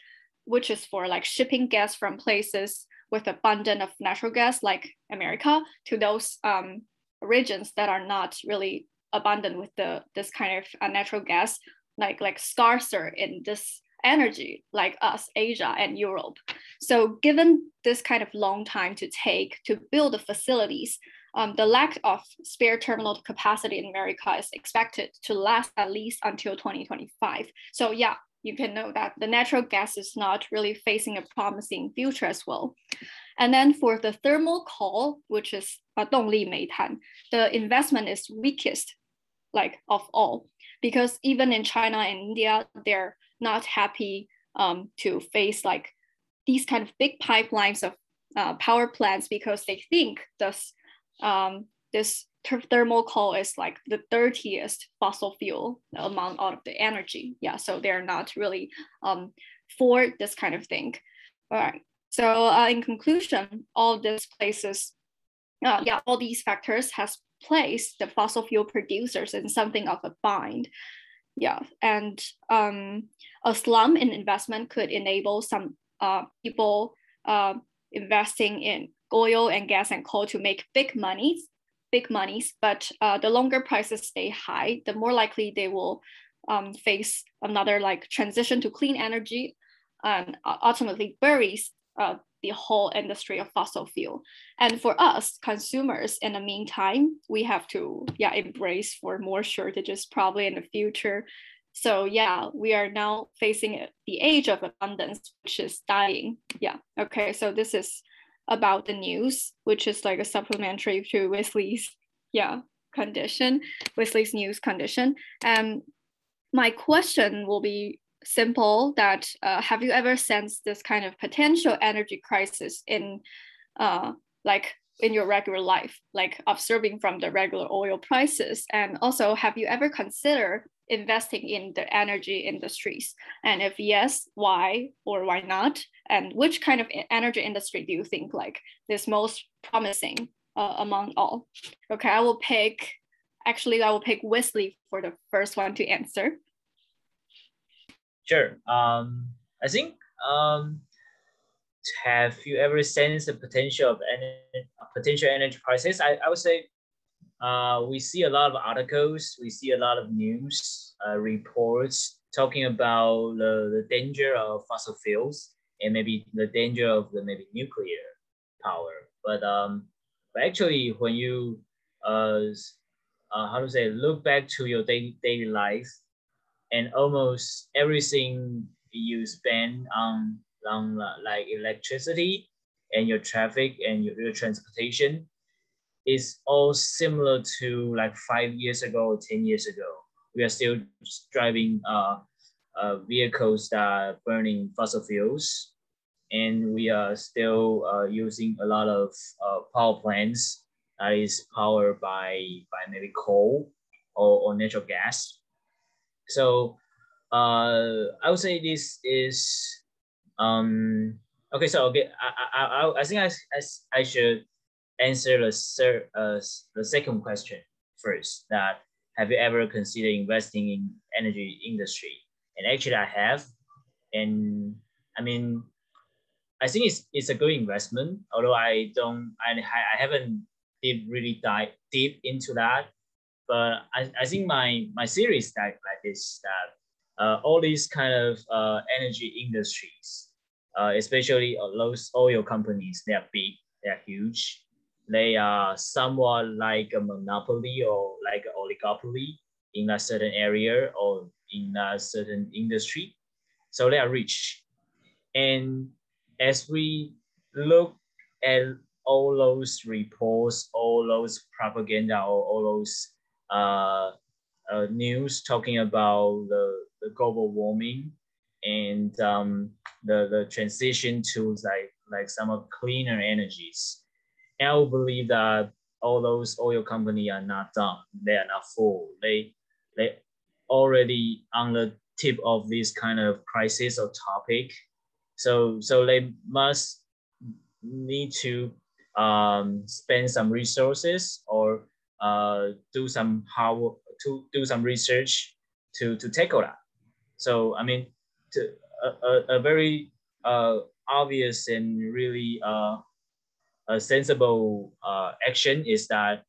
which is for like shipping gas from places with abundant of natural gas like America to those um, regions that are not really abundant with the this kind of uh, natural gas like like scarcer in this energy like us, Asia and Europe. So given this kind of long time to take to build the facilities, um, the lack of spare terminal capacity in America is expected to last at least until 2025. So yeah, you can know that the natural gas is not really facing a promising future as well. And then for the thermal coal, which is uh, 动力煤炭, the investment is weakest like of all because even in China and India, they're not happy um, to face like these kind of big pipelines of uh, power plants because they think this um, this thermal coal is like the dirtiest fossil fuel among all of the energy. Yeah, so they're not really um, for this kind of thing. All right. So uh, in conclusion, all these places, uh, yeah, all these factors has placed the fossil fuel producers in something of a bind yeah and um, a slump in investment could enable some uh, people uh, investing in oil and gas and coal to make big monies big monies but uh, the longer prices stay high the more likely they will um, face another like transition to clean energy and ultimately buries uh, the whole industry of fossil fuel. And for us consumers, in the meantime, we have to yeah embrace for more shortages probably in the future. So yeah, we are now facing the age of abundance, which is dying. Yeah. Okay. So this is about the news, which is like a supplementary to Wesley's yeah condition, Wesley's news condition. And my question will be simple that uh, have you ever sensed this kind of potential energy crisis in uh, like in your regular life like observing from the regular oil prices? And also have you ever considered investing in the energy industries? And if yes why or why not? And which kind of energy industry do you think like is most promising uh, among all? Okay i will pick actually i will pick wesley for the first one to answer. Sure. Um, I think um, have you ever sensed the potential of energy, potential energy crisis? I, I would say uh, we see a lot of articles, we see a lot of news uh, reports talking about the, the danger of fossil fuels and maybe the danger of the maybe nuclear power. But um, but actually, when you uh, uh how to say look back to your daily daily life, and almost everything you spend on on uh, like electricity and your traffic and your, your transportation is all similar to like five years ago or 10 years ago. We are still driving uh, uh, vehicles that are burning fossil fuels and we are still uh, using a lot of uh, power plants that is powered by, by maybe coal or, or natural gas. So uh, I would say this is um, okay. So okay, I I, I, I think I, I, I should answer the sir uh, the second question first. That have you ever considered investing in energy industry? And actually, I have, and I mean, I think it's it's a good investment. Although I don't, I I haven't deep really dive deep into that, but I, I think my my series like like this that uh, all these kind of uh, energy industries, uh, especially those oil companies, they are big, they are huge. They are somewhat like a monopoly or like an oligopoly in a certain area or in a certain industry. So they are rich. And as we look at all those reports, all those propaganda, or all those uh, uh, news talking about the, the global warming and um, the, the transition to like, like some of cleaner energies. And I will believe that all those oil companies are not done. They are not full. They, they already on the tip of this kind of crisis or topic. So, so they must need to um, spend some resources or uh, do some how to do some research to to tackle that. So I mean, to, a, a, very uh, obvious and really uh, a sensible uh, action is that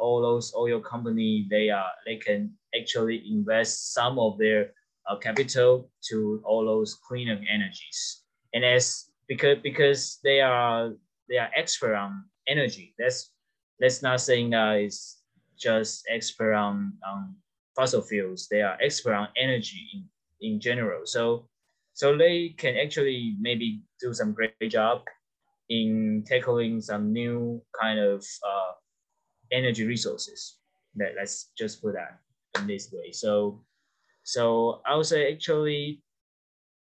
all those oil company they are they can actually invest some of their uh, capital to all those cleaner energies and as because because they are they are expert on energy that's that's not saying that it's just expert on, on fossil fuels. They are expert on energy in, in general. So, so they can actually maybe do some great job in tackling some new kind of uh, energy resources. That let's just put that in this way. So, so I would say actually,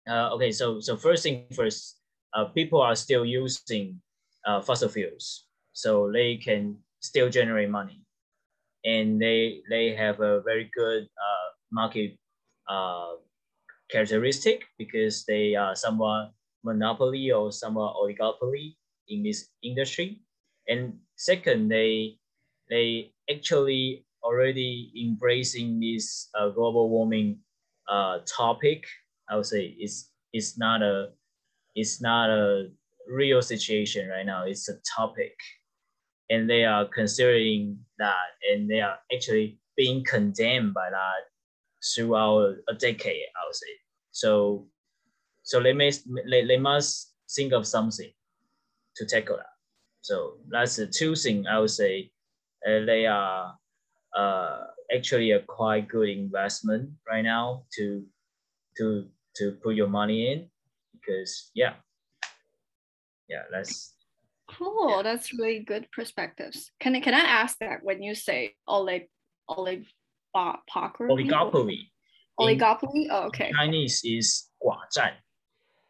uh, okay. So, so first thing first, uh, people are still using uh, fossil fuels, so they can still generate money and they they have a very good uh, market uh, characteristic because they are somewhat monopoly or somewhat oligopoly in this industry. And second, they they actually already embracing this uh, global warming uh, topic. I would say it's it's not a it's not a real situation right now. It's a topic and they are considering that and they are actually being condemned by that throughout a decade i would say so so they may they, they must think of something to tackle that so that's the two things i would say uh, they are uh, actually a quite good investment right now to to to put your money in because yeah yeah that's Cool. That's really good perspectives. Can I can I ask that when you say olig olig oligopoly? Oligopoly. Oh, okay. Chinese is 寡占.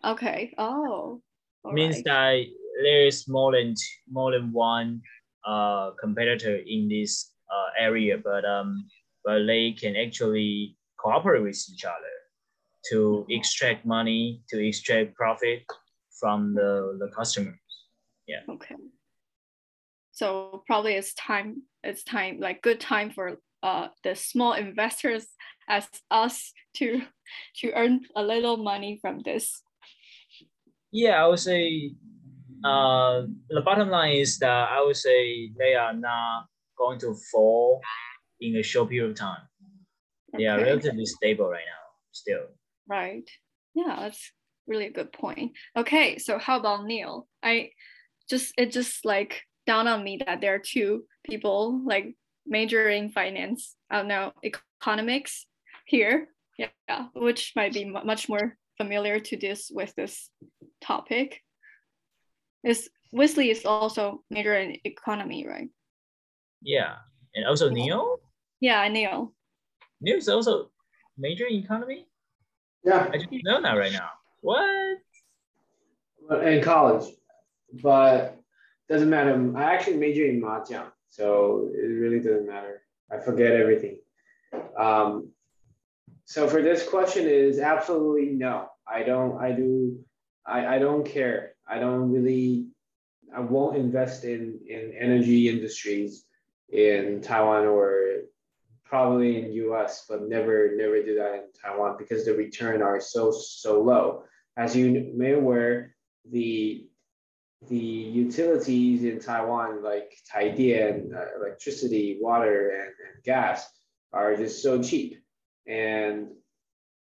Okay. Oh. Means right. that there is more than more than one uh, competitor in this uh, area, but um, but they can actually cooperate with each other to extract money, to extract profit from the, the customers. yeah okay so probably it's time it's time like good time for uh the small investors as us to to earn a little money from this. Yeah i would say uh the bottom line is that i would say they are not going to fall in a short period of time. Okay. they are relatively stable right now still. Right. Yeah that's really a good point. Okay so how about neil? I just it just like down on me that there are two people like majoring finance, I don't know, economics here. Yeah, which might be much more familiar to this with this topic. Is Wesley is also major in economy, right? Yeah, and also Neil. Yeah, Neil. Neil is also major in economy. Yeah, I just know that right now. What? In college, but doesn't matter. I actually major in mahjong, so it really doesn't matter. I forget everything. Um, so for this question is absolutely no. I don't. I do. I, I don't care. I don't really. I won't invest in in energy industries in Taiwan or probably in US, but never never do that in Taiwan because the return are so so low. As you may aware, the the utilities in Taiwan like Taidian, uh, electricity, water, and, and gas are just so cheap, and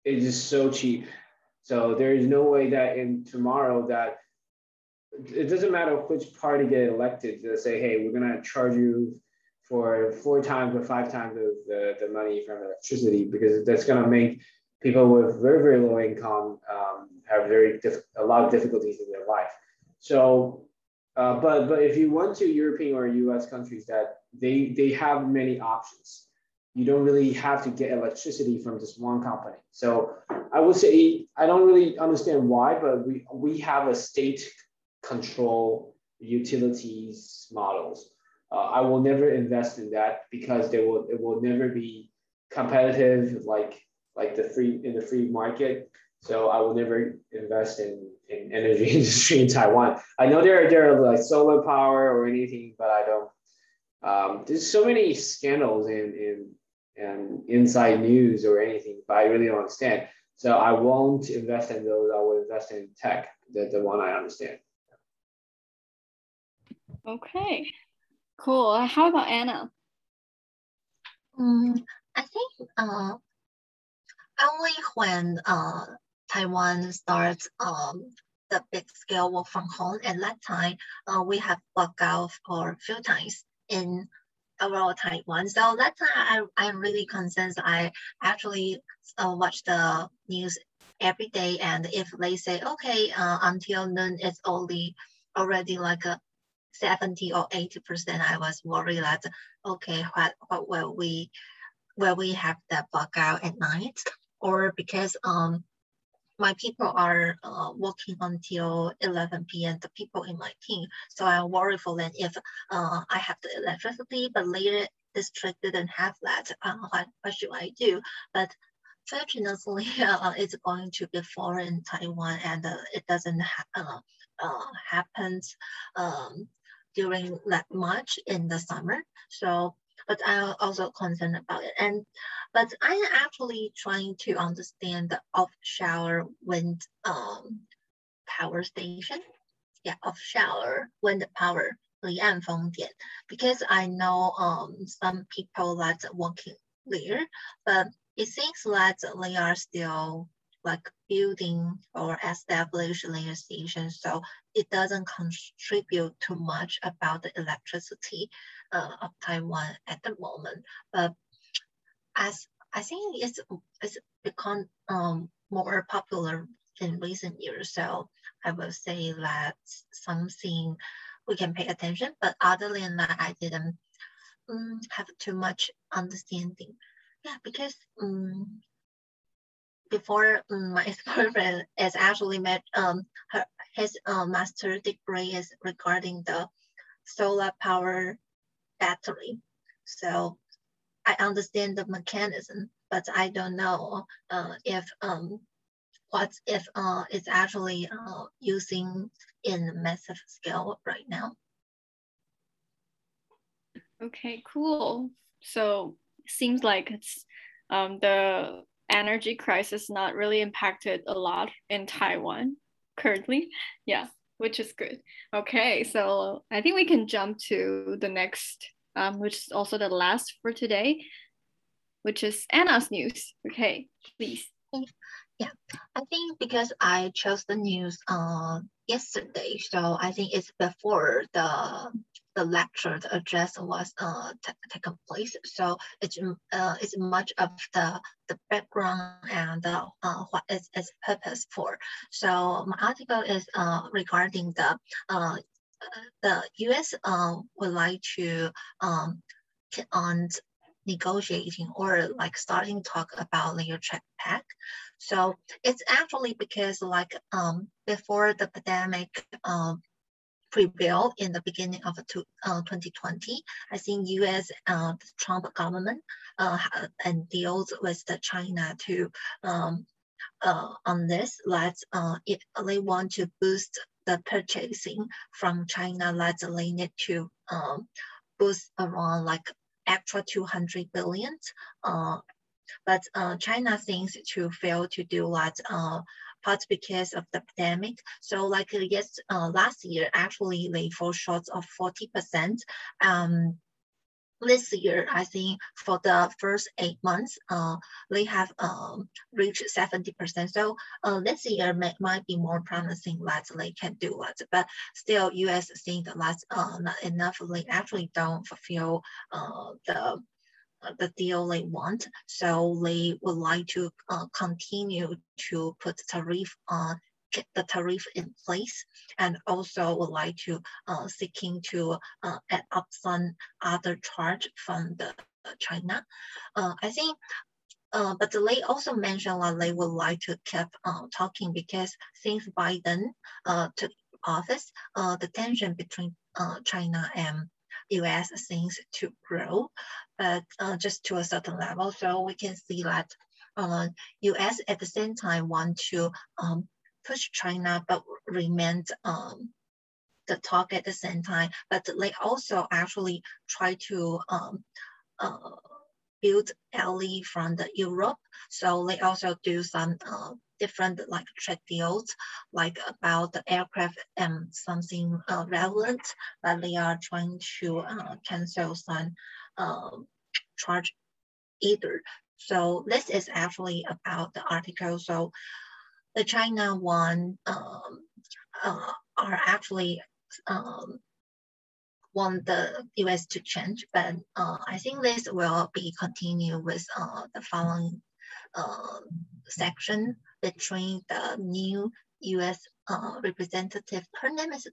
it's just so cheap. So there is no way that in tomorrow that it doesn't matter which party get elected to say, hey, we're gonna charge you for four times or five times of the, the money from electricity because that's to make people with very very low income um, have very diff- a lot of difficulties in their life so uh, but but if you went to european or us countries that they they have many options you don't really have to get electricity from just one company so i would say i don't really understand why but we we have a state control utilities models uh, I will never invest in that because they will it will never be competitive like like the free in the free market. So I will never invest in, in energy industry in Taiwan. I know there are there are like solar power or anything, but I don't. Um, there's so many scandals in in and inside news or anything, but I really don't understand. So I won't invest in those. I will invest in tech, the, the one I understand. Okay. Cool. How about Anna? Um, I think uh, only when uh, Taiwan starts um, the big scale work from home, at that time, uh, we have worked out for a few times in around Taiwan. So that time I, I'm really concerned. I actually uh, watch the news every day. And if they say, okay, uh, until noon, it's only already like a 70 or 80 percent, I was worried that okay, what what will we will we have the bug out at night, or because um my people are uh, working until 11 p.m. The people in my team, so I worry for them if uh, I have the electricity, but later district didn't have that. Uh, what, what should I do? But fortunately, uh, it's going to be foreign in Taiwan, and uh, it doesn't ha- uh, uh, happen um, during that much in the summer. So, but I'm also concerned about it. And, but I'm actually trying to understand the offshore wind um, power station. Yeah, offshore wind power, 离岸风电, because I know um, some people that's working there, but it seems that they are still like building or establish layer stations. So it doesn't contribute too much about the electricity uh, of Taiwan at the moment. But as I think it's, it's become um, more popular in recent years. So I will say that's something we can pay attention. But other than that, I didn't um, have too much understanding. Yeah, because um, before um, my ex-boyfriend is actually met um her his uh, master degree is regarding the solar power battery. So I understand the mechanism, but I don't know uh, if um what if uh it's actually uh using in massive scale right now. Okay, cool. So seems like it's um the energy crisis not really impacted a lot in Taiwan currently. Yeah, which is good. Okay, so I think we can jump to the next, um, which is also the last for today, which is Anna's news. Okay, please. Yeah, I think because I chose the news uh, yesterday, so I think it's before the the lecture, the address was uh, taken place. So it's uh, it's much of the the background and uh, what is its purpose for. So my article is uh, regarding the uh, the U.S. Uh, would like to um, on negotiating or like starting talk about layer track pack. So it's actually because like um, before the pandemic um, prevailed in the beginning of two, uh, 2020, I think US uh, Trump government uh, and deals with the China to um, uh, on this, let's uh, if they want to boost the purchasing from China, let's they need to um, boost around like extra 200 billion. But China seems to fail to do that part because of the pandemic. So like yes, uh, last year, actually they fall short of 40%. Um, this year, I think for the first eight months, uh, they have um, reached 70%. So uh, this year may, might be more promising that they can do it, but still US think that's uh, not enough. They actually don't fulfill uh, the the deal they want. So they would like to uh, continue to put tariff on get the tariff in place and also would like to uh, seeking to uh, add up some other charge from the China. Uh, I think uh, but they also mentioned that they would like to keep uh, talking because since Biden uh, took office, uh, the tension between uh, China and US seems to grow, but uh, just to a certain level. So we can see that uh, US at the same time want to um, push China, but remained um, the talk at the same time. But they also actually try to um, uh, build ally from the Europe. So they also do some uh, different like trade deals, like about the aircraft and something uh, relevant, but they are trying to uh, cancel some uh, charge either. So this is actually about the article. So the China one um, uh, are actually um, want the US to change, but uh, I think this will be continued with uh, the following uh, section between the new US uh, representative. Her name is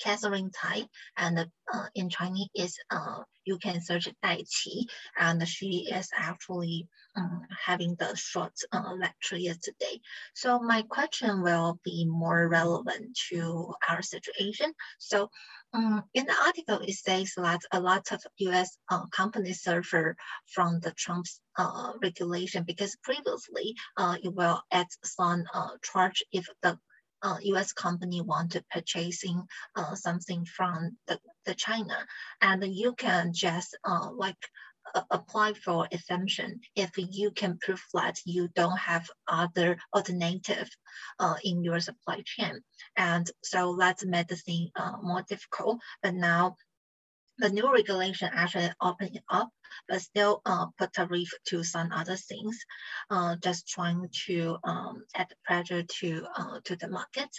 Katherine Tai, and uh, in Chinese is uh, you can search Dai Qi, and she is actually um, having the short uh, lecture yesterday. So my question will be more relevant to our situation. So um, in the article, it says that a lot of US uh, companies suffer from the Trump's uh, regulation because previously uh, it will add some uh, charge if the uh, U.S. company want to purchasing uh, something from the, the China, and you can just uh, like apply for exemption if you can prove that you don't have other alternative uh, in your supply chain. And so that's made the thing uh, more difficult. But now the new regulation actually open it up, but still uh, put tariff to some other things, uh, just trying to um, add pressure to uh, to the market.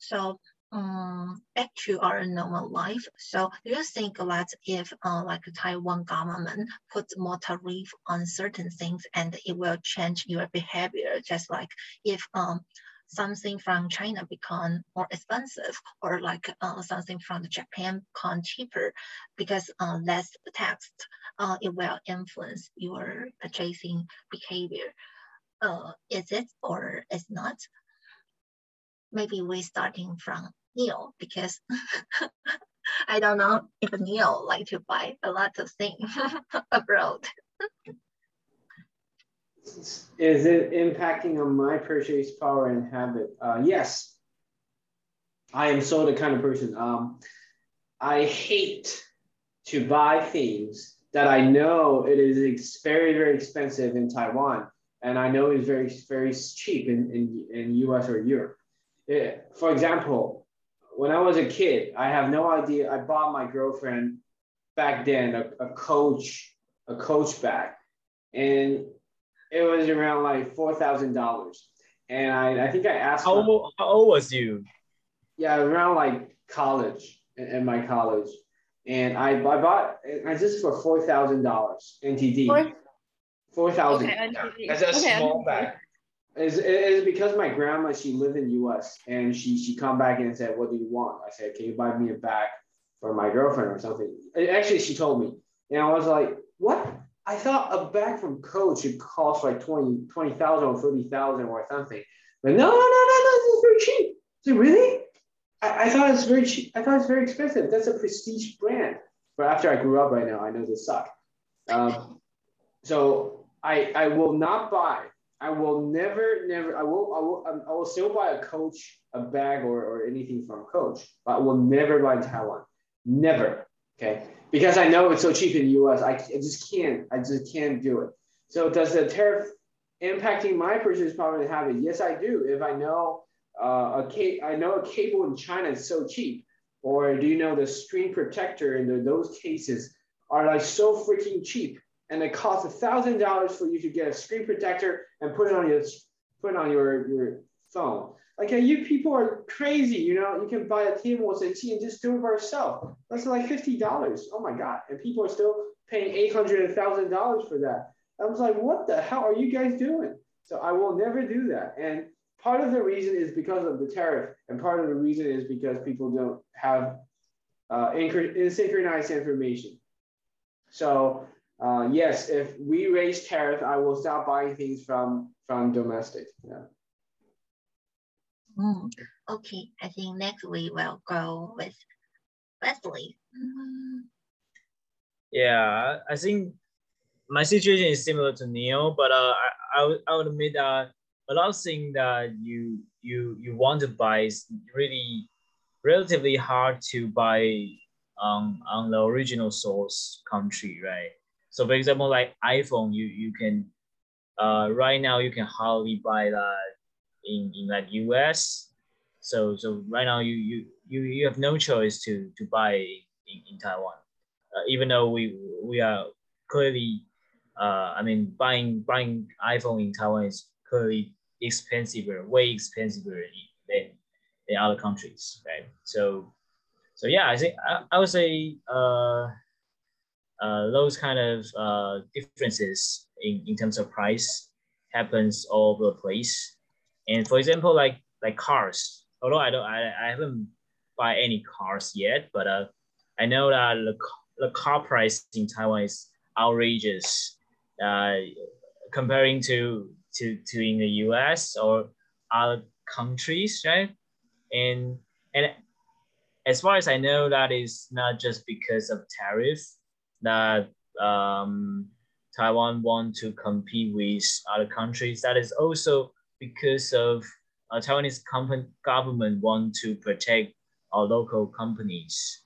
So um, back to our normal life. So do you think that if uh, like Taiwan government puts more tariff on certain things and it will change your behavior, just like if um, something from China become more expensive or like uh, something from Japan become cheaper because uh, less tax, uh, it will influence your purchasing behavior. Uh, is it or is not? Maybe we starting from Neil because I don't know if Neil like to buy a lot of things abroad is it impacting on my purchase power and habit? Uh, yes. I am so the kind of person. Um, I hate to buy things that I know it is very, very expensive in Taiwan, and I know it's very, very cheap in, in, in US or Europe. Yeah. For example, when I was a kid, I have no idea. I bought my girlfriend back then a, a coach, a coach bag. And it was around like four thousand dollars, and I, I think I asked. How old, how old was you? Yeah, around like college in, in my college, and I, I bought I just for four thousand dollars NTD. Four thousand. Okay, That's a Okay, small bag. Is is because my grandma she lived in U.S. and she she come back and said, "What do you want?" I said, "Can you buy me a bag for my girlfriend or something?" Actually, she told me, and I was like, "What?" I thought a bag from Coach should cost like 20 20,000 or 30,000 or something. But no, no, no, no, this is very cheap. Said, really? I, I thought it's very cheap. I thought it's very expensive. That's a prestige brand. But after I grew up right now, I know they suck. Um, so I I will not buy. I will never, never. I will. I will. um, I will still buy a Coach, a bag, or, or anything from Coach. But I will never buy in Taiwan. Never. Okay. Because I know it's so cheap in the U.S. I, I just can't. I just can't do it. So does the tariff impacting my purchase power habit? Yes, I do. If I know uh, a ca- I know a cable in China is so cheap, or do you know the screen protector and those cases are like so freaking cheap, and it costs a thousand dollars for you to get a screen protector and put it on your put it on your your phone. Like you people are crazy, you know. You can buy a table and and just do it by yourself. That's like fifty dollars. Oh my god! And people are still paying eight hundred and thousand dollars for that. I was like, what the hell are you guys doing? So I will never do that. And part of the reason is because of the tariff, and part of the reason is because people don't have uh, synchronized information. So uh, yes, if we raise tariff, I will stop buying things from from domestic. Yeah. Mm, okay, I think next we will go with Wesley. Mm, Yeah, I think my situation is similar to Neil, but uh, I, I, would, I would admit that a lot of things that you you you want to buy is really relatively hard to buy on on the original source country, right? So for example, like iPhone, you you can uh, right now you can hardly buy that in, in like US. So so right now you you you, you have no choice to to buy in, in Taiwan. Uh, even though we we are clearly uh, I mean buying buying iPhone in Taiwan is clearly expensive, way expensive than in other countries, right? So so yeah, I think I, I would say uh, those kind of uh, differences in, in terms of price happens all over the place. And for example, like like cars, although I don't I, I haven't buy any cars yet, but uh, I know that the, the car price in Taiwan is outrageous uh, comparing to, to, to in the US or other countries, right? And, and as far as I know, that is not just because of tariff that um, Taiwan want to compete with other countries. That is also because of uh, Taiwanese company, government want to protect our local companies,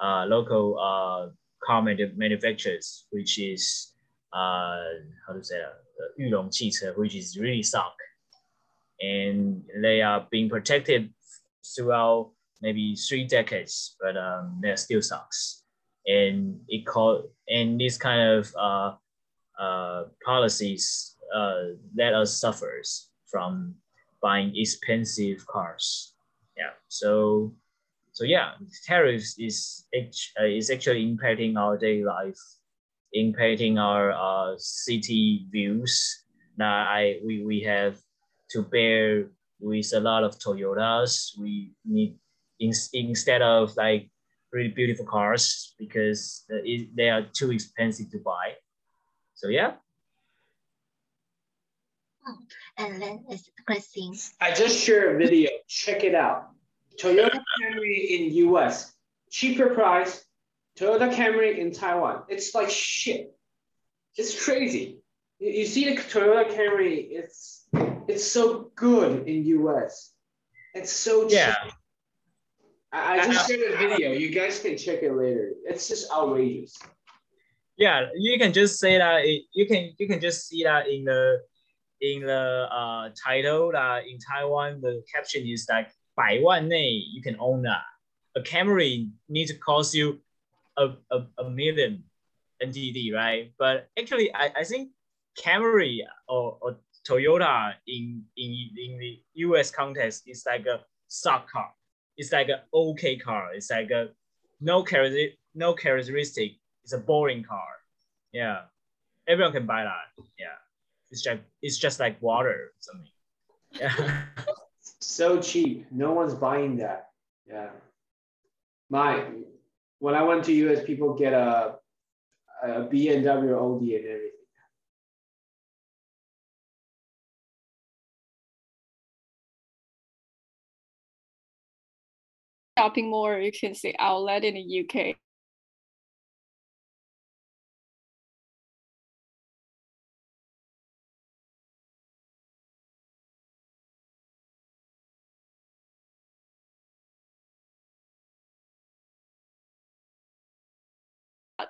uh, local uh, car manufacturers, which is uh, how to say that, uh, Yulong 汽车, which is really suck. And they are being protected throughout maybe three decades, but um, they still sucks. And it called and this kind of uh, uh, policies uh, let us suffers from buying expensive cars. Yeah. So so yeah, tariffs is uh, is actually impacting our daily life, impacting our uh, city views. Now I we, we have to bear with a lot of Toyotas. We need in, instead of like really beautiful cars because they are too expensive to buy. So yeah. Oh, and then it's Christine. I just shared a video. Check it out. Toyota Camry in US, cheaper price. Toyota Camry in Taiwan. It's like shit. It's crazy. You, you see the Toyota Camry, it's it's so good in US. It's so cheap. Yeah. I, I just shared a video. You guys can check it later. It's just outrageous. Yeah, you can just say that it, you can you can just see that in the in the uh, title that in Taiwan the caption is like 百万内 you can own that. A Camry needs to cost you a, a, a million NTD, right? But actually, I, I think Camry or, or Toyota in, in, in the US context is like a stock car. it's like an okay car. It's like a no no characteristic. It's a boring car. Yeah, everyone can buy that. Yeah, it's just it's just like water something. Yeah. so cheap. No one's buying that. Yeah. My when I went to US, people get a a BMW Audi and everything. Shopping mall, you can say outlet in the UK.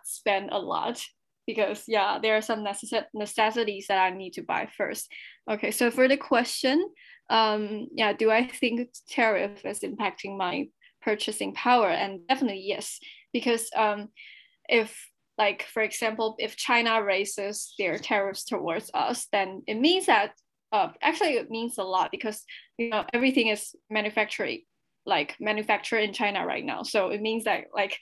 spend a lot because yeah there are some necess- necessities that i need to buy first okay so for the question um yeah do i think tariff is impacting my purchasing power and definitely yes because um, if like for example if china raises their tariffs towards us then it means that uh, actually it means a lot because you know everything is manufacturing like manufactured in china right now. So it means that like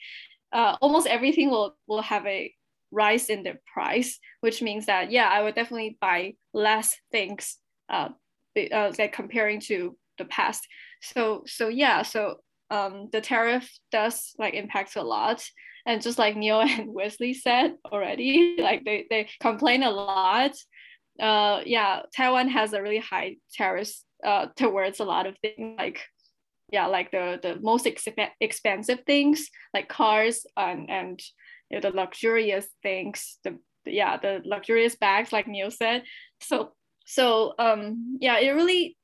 uh, almost everything will will have a rise in the price which means that yeah i would definitely buy less things uh, uh like comparing to the past. So so yeah so um, the tariff does like impact a lot. And just like Neil and Wesley said already, like they, they complain a lot. Uh, yeah, Taiwan has a really high tariff uh, towards a lot of things like yeah, like the the most exp- expensive things like cars and and you know, the luxurious things, the yeah, the luxurious bags like Neil said. So so um yeah, it really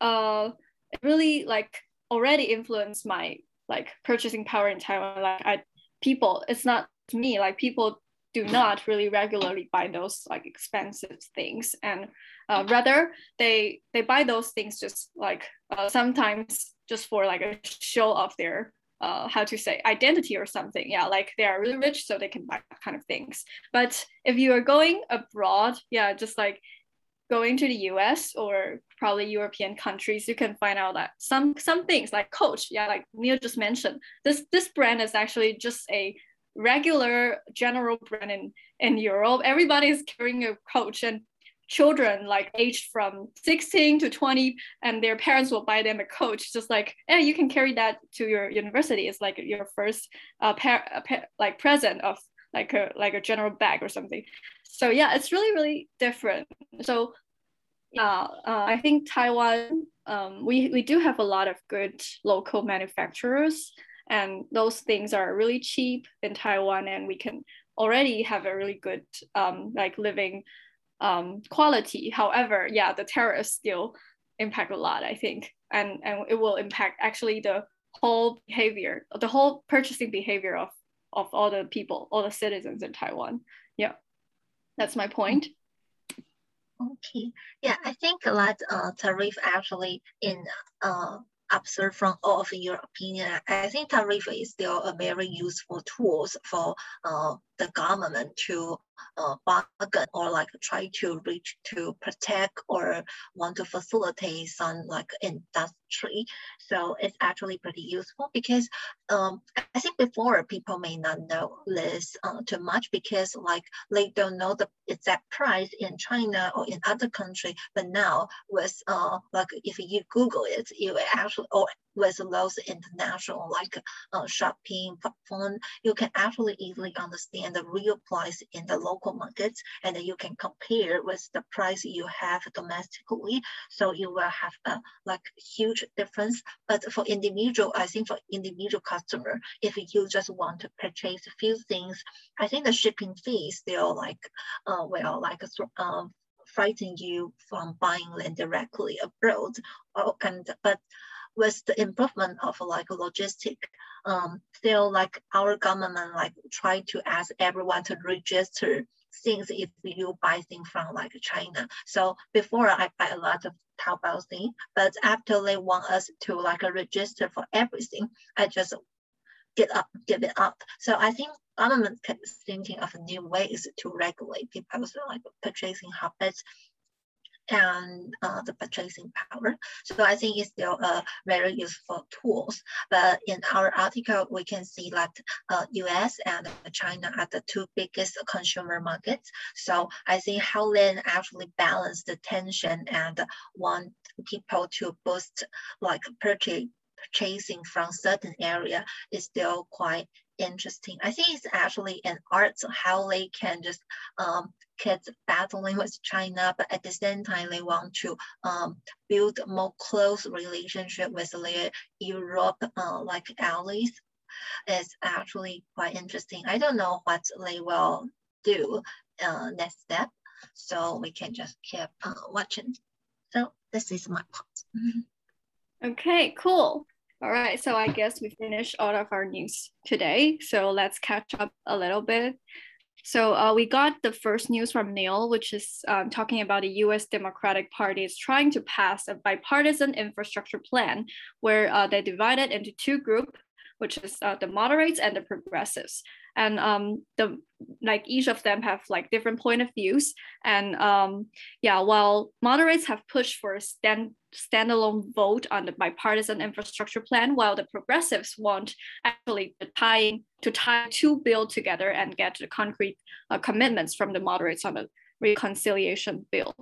uh it really like already influenced my like purchasing power in Taiwan. Like I people, it's not me, like people do not really regularly buy those like expensive things. And uh, rather they they buy those things just like uh, sometimes just for like a show of their uh, how to say identity or something. Yeah like they are really rich so they can buy that kind of things. But if you are going abroad yeah just like going to the US or probably European countries, you can find out that some some things like Coach, yeah, like Neil just mentioned, this this brand is actually just a regular general brand in, in Europe. Everybody is carrying a Coach and children like aged from 16 to 20 and their parents will buy them a coach just like yeah you can carry that to your university it's like your first uh, pair, like present of like a like a general bag or something so yeah it's really really different. So yeah. uh, i think taiwan um, we, we do have a lot of good local manufacturers and those things are really cheap in taiwan and we can already have a really good um, like living um, quality. However yeah the tariffs still impact a lot i think and and it will impact actually the whole behavior the whole purchasing behavior of of all the people all the citizens in taiwan that's my point. Okay, yeah, I think that uh, tariff actually in uh, observe from all of your opinion, I think tariff is still a very useful tools for uh, the government to uh, bargain or like try to reach to protect or want to facilitate some like industry. So it's actually pretty useful because um, I think before people may not know this uh, too much because like they don't know the exact price in China or in other country. But now with uh, like if you Google it, you actually or with those international like uh, shopping platform, you can actually easily understand the real price in the local markets and you can compare with the price you have domestically. So you will have a like huge difference. But for individual, I think for individual customer, if you just want to purchase a few things, I think the shipping fee is still like, uh, well, like uh, frighten you from buying them directly abroad. Oh, and but with the improvement of like logistic, um, still like our government like trying to ask everyone to register things if you buy things from like China. So before I buy a lot of Taobao thing, but after they want us to like register for everything, I just get up, give it up. So I think government is thinking of new ways to regulate people's like purchasing habits and uh, the purchasing power. So I think it's still a very useful tools. But in our article, we can see that uh, US and China are the two biggest consumer markets. So I think how they actually balance the tension and want people to boost like purchase purchasing from certain area is still quite interesting. I think it's actually an art how they can just um, kids battling with China, but at the same time they want to um, build more close relationship with their Europe uh, like allies. It's actually quite interesting. I don't know what they will do uh, next step, so we can just keep uh, watching. So this is my part. Okay, cool. All right, so I guess we finished all of our news today. So let's catch up a little bit. So uh, we got the first news from Neil, which is um, talking about the U.S. Democratic Party is trying to pass a bipartisan infrastructure plan where uh, they divided into two groups, which is uh, the moderates and the progressives and um, the like each of them have like different point of views. And um, yeah while moderates have pushed for a stand standalone vote on the bipartisan infrastructure plan while the progressives want actually to tie to tie two bills together and get the concrete uh, commitments from the moderates on the reconciliation bill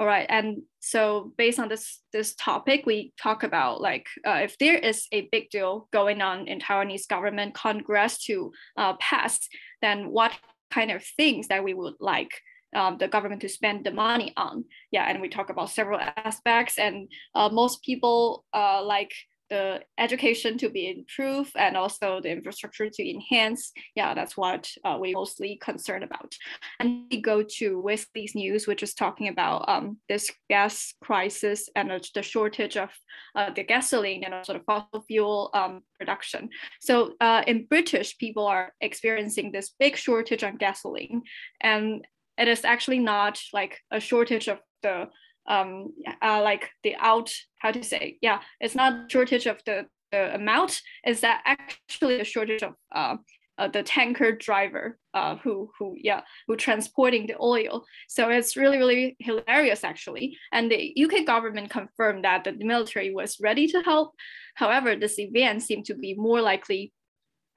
all right, and so based on this this topic, we talk about like uh, if there is a big deal going on in Taiwanese government Congress to uh, pass, then what kind of things that we would like um, the government to spend the money on? Yeah, and we talk about several aspects, and uh, most people uh, like the education to be improved and also the infrastructure to enhance. Yeah, that's what uh, we mostly concerned about. And we go to Wesley's news, which is talking about um, this gas crisis and uh, the shortage of uh, the gasoline and also the fossil fuel um, production. So uh, in British, people are experiencing this big shortage on gasoline, and it is actually not like a shortage of the um, uh, like the out how to say yeah it's not shortage of the, the amount is that actually a shortage of uh, uh, the tanker driver uh, who who yeah who transporting the oil. So it's really really hilarious actually. And the uk government confirmed that the military was ready to help. However this event seemed to be more likely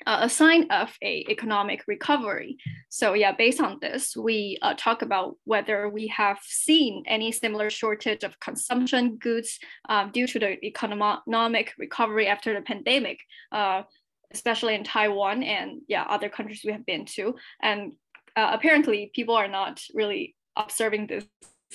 uh, a sign of a economic recovery. So yeah, based on this, we uh, talk about whether we have seen any similar shortage of consumption goods um, due to the economic recovery after the pandemic, uh, especially in Taiwan and yeah, other countries we have been to. And uh, apparently people are not really observing this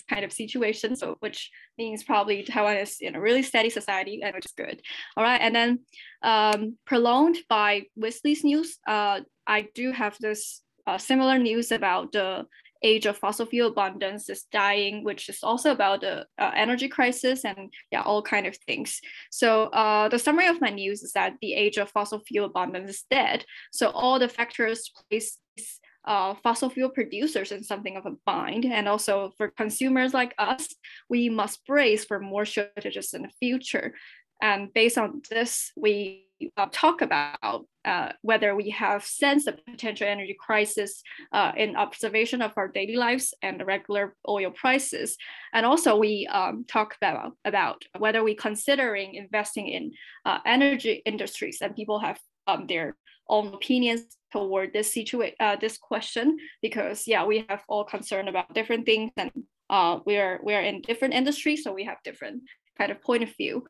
kind of situation. So which means probably Taiwan is in a really steady society and which is good. All right. And then um, prolonged by Wesley's news, uh, I do have this uh, similar news about the age of fossil fuel abundance is dying, which is also about the uh, energy crisis and yeah, all kind of things. So uh, the summary of my news is that the age of fossil fuel abundance is dead. So all the factors place uh, fossil fuel producers in something of a bind. And also for consumers like us, we must brace for more shortages in the future. And based on this, we uh, talk about uh, whether we have sensed a potential energy crisis uh, in observation of our daily lives and the regular oil prices. And also we um, talk about, about whether we considering investing in uh, energy industries and people have um, their own opinions toward this situation, uh, this question, because yeah, we have all concern about different things, and uh, we are we are in different industries, so we have different kind of point of view.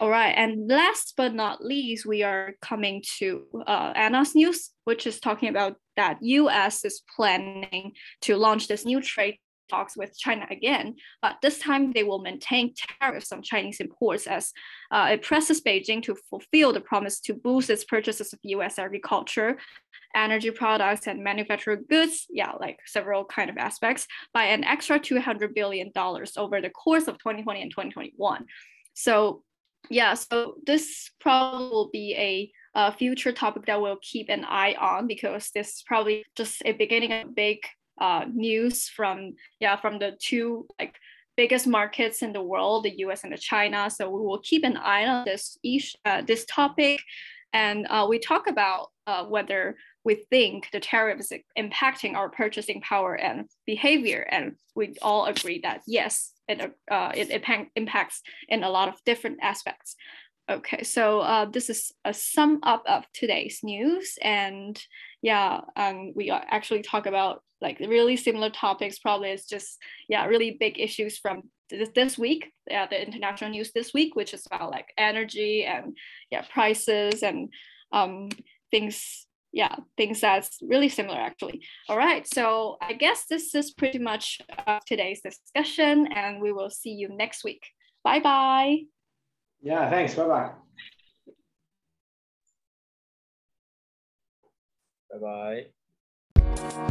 All right, and last but not least, we are coming to uh, Anna's news, which is talking about that U.S. is planning to launch this new trade talks with China again, but this time they will maintain tariffs on Chinese imports as uh, it presses Beijing to fulfill the promise to boost its purchases of US agriculture, energy products, and manufactured goods, yeah, like several kind of aspects, by an extra $200 billion over the course of 2020 and 2021. So yeah, so this probably will be a a future topic that we'll keep an eye on because this is probably just a beginning of a big uh, news from yeah from the two like biggest markets in the world, the U.S. and the China. So we will keep an eye on this each uh, this topic, and uh, we talk about uh, whether we think the tariff is impacting our purchasing power and behavior, and we all agree that yes, it uh, it, it impacts in a lot of different aspects. Okay, so uh, this is a sum up of today's news, and yeah, um, we actually talk about like really similar topics. Probably it's just yeah, really big issues from this, this week, yeah, the international news this week, which is about like energy and yeah, prices and um, things yeah, things that's really similar actually. All right, so I guess this is pretty much uh, today's discussion, and we will see you next week. Bye bye. Yeah, thanks. Bye bye. Bye bye. Thank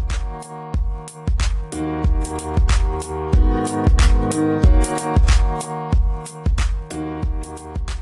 you.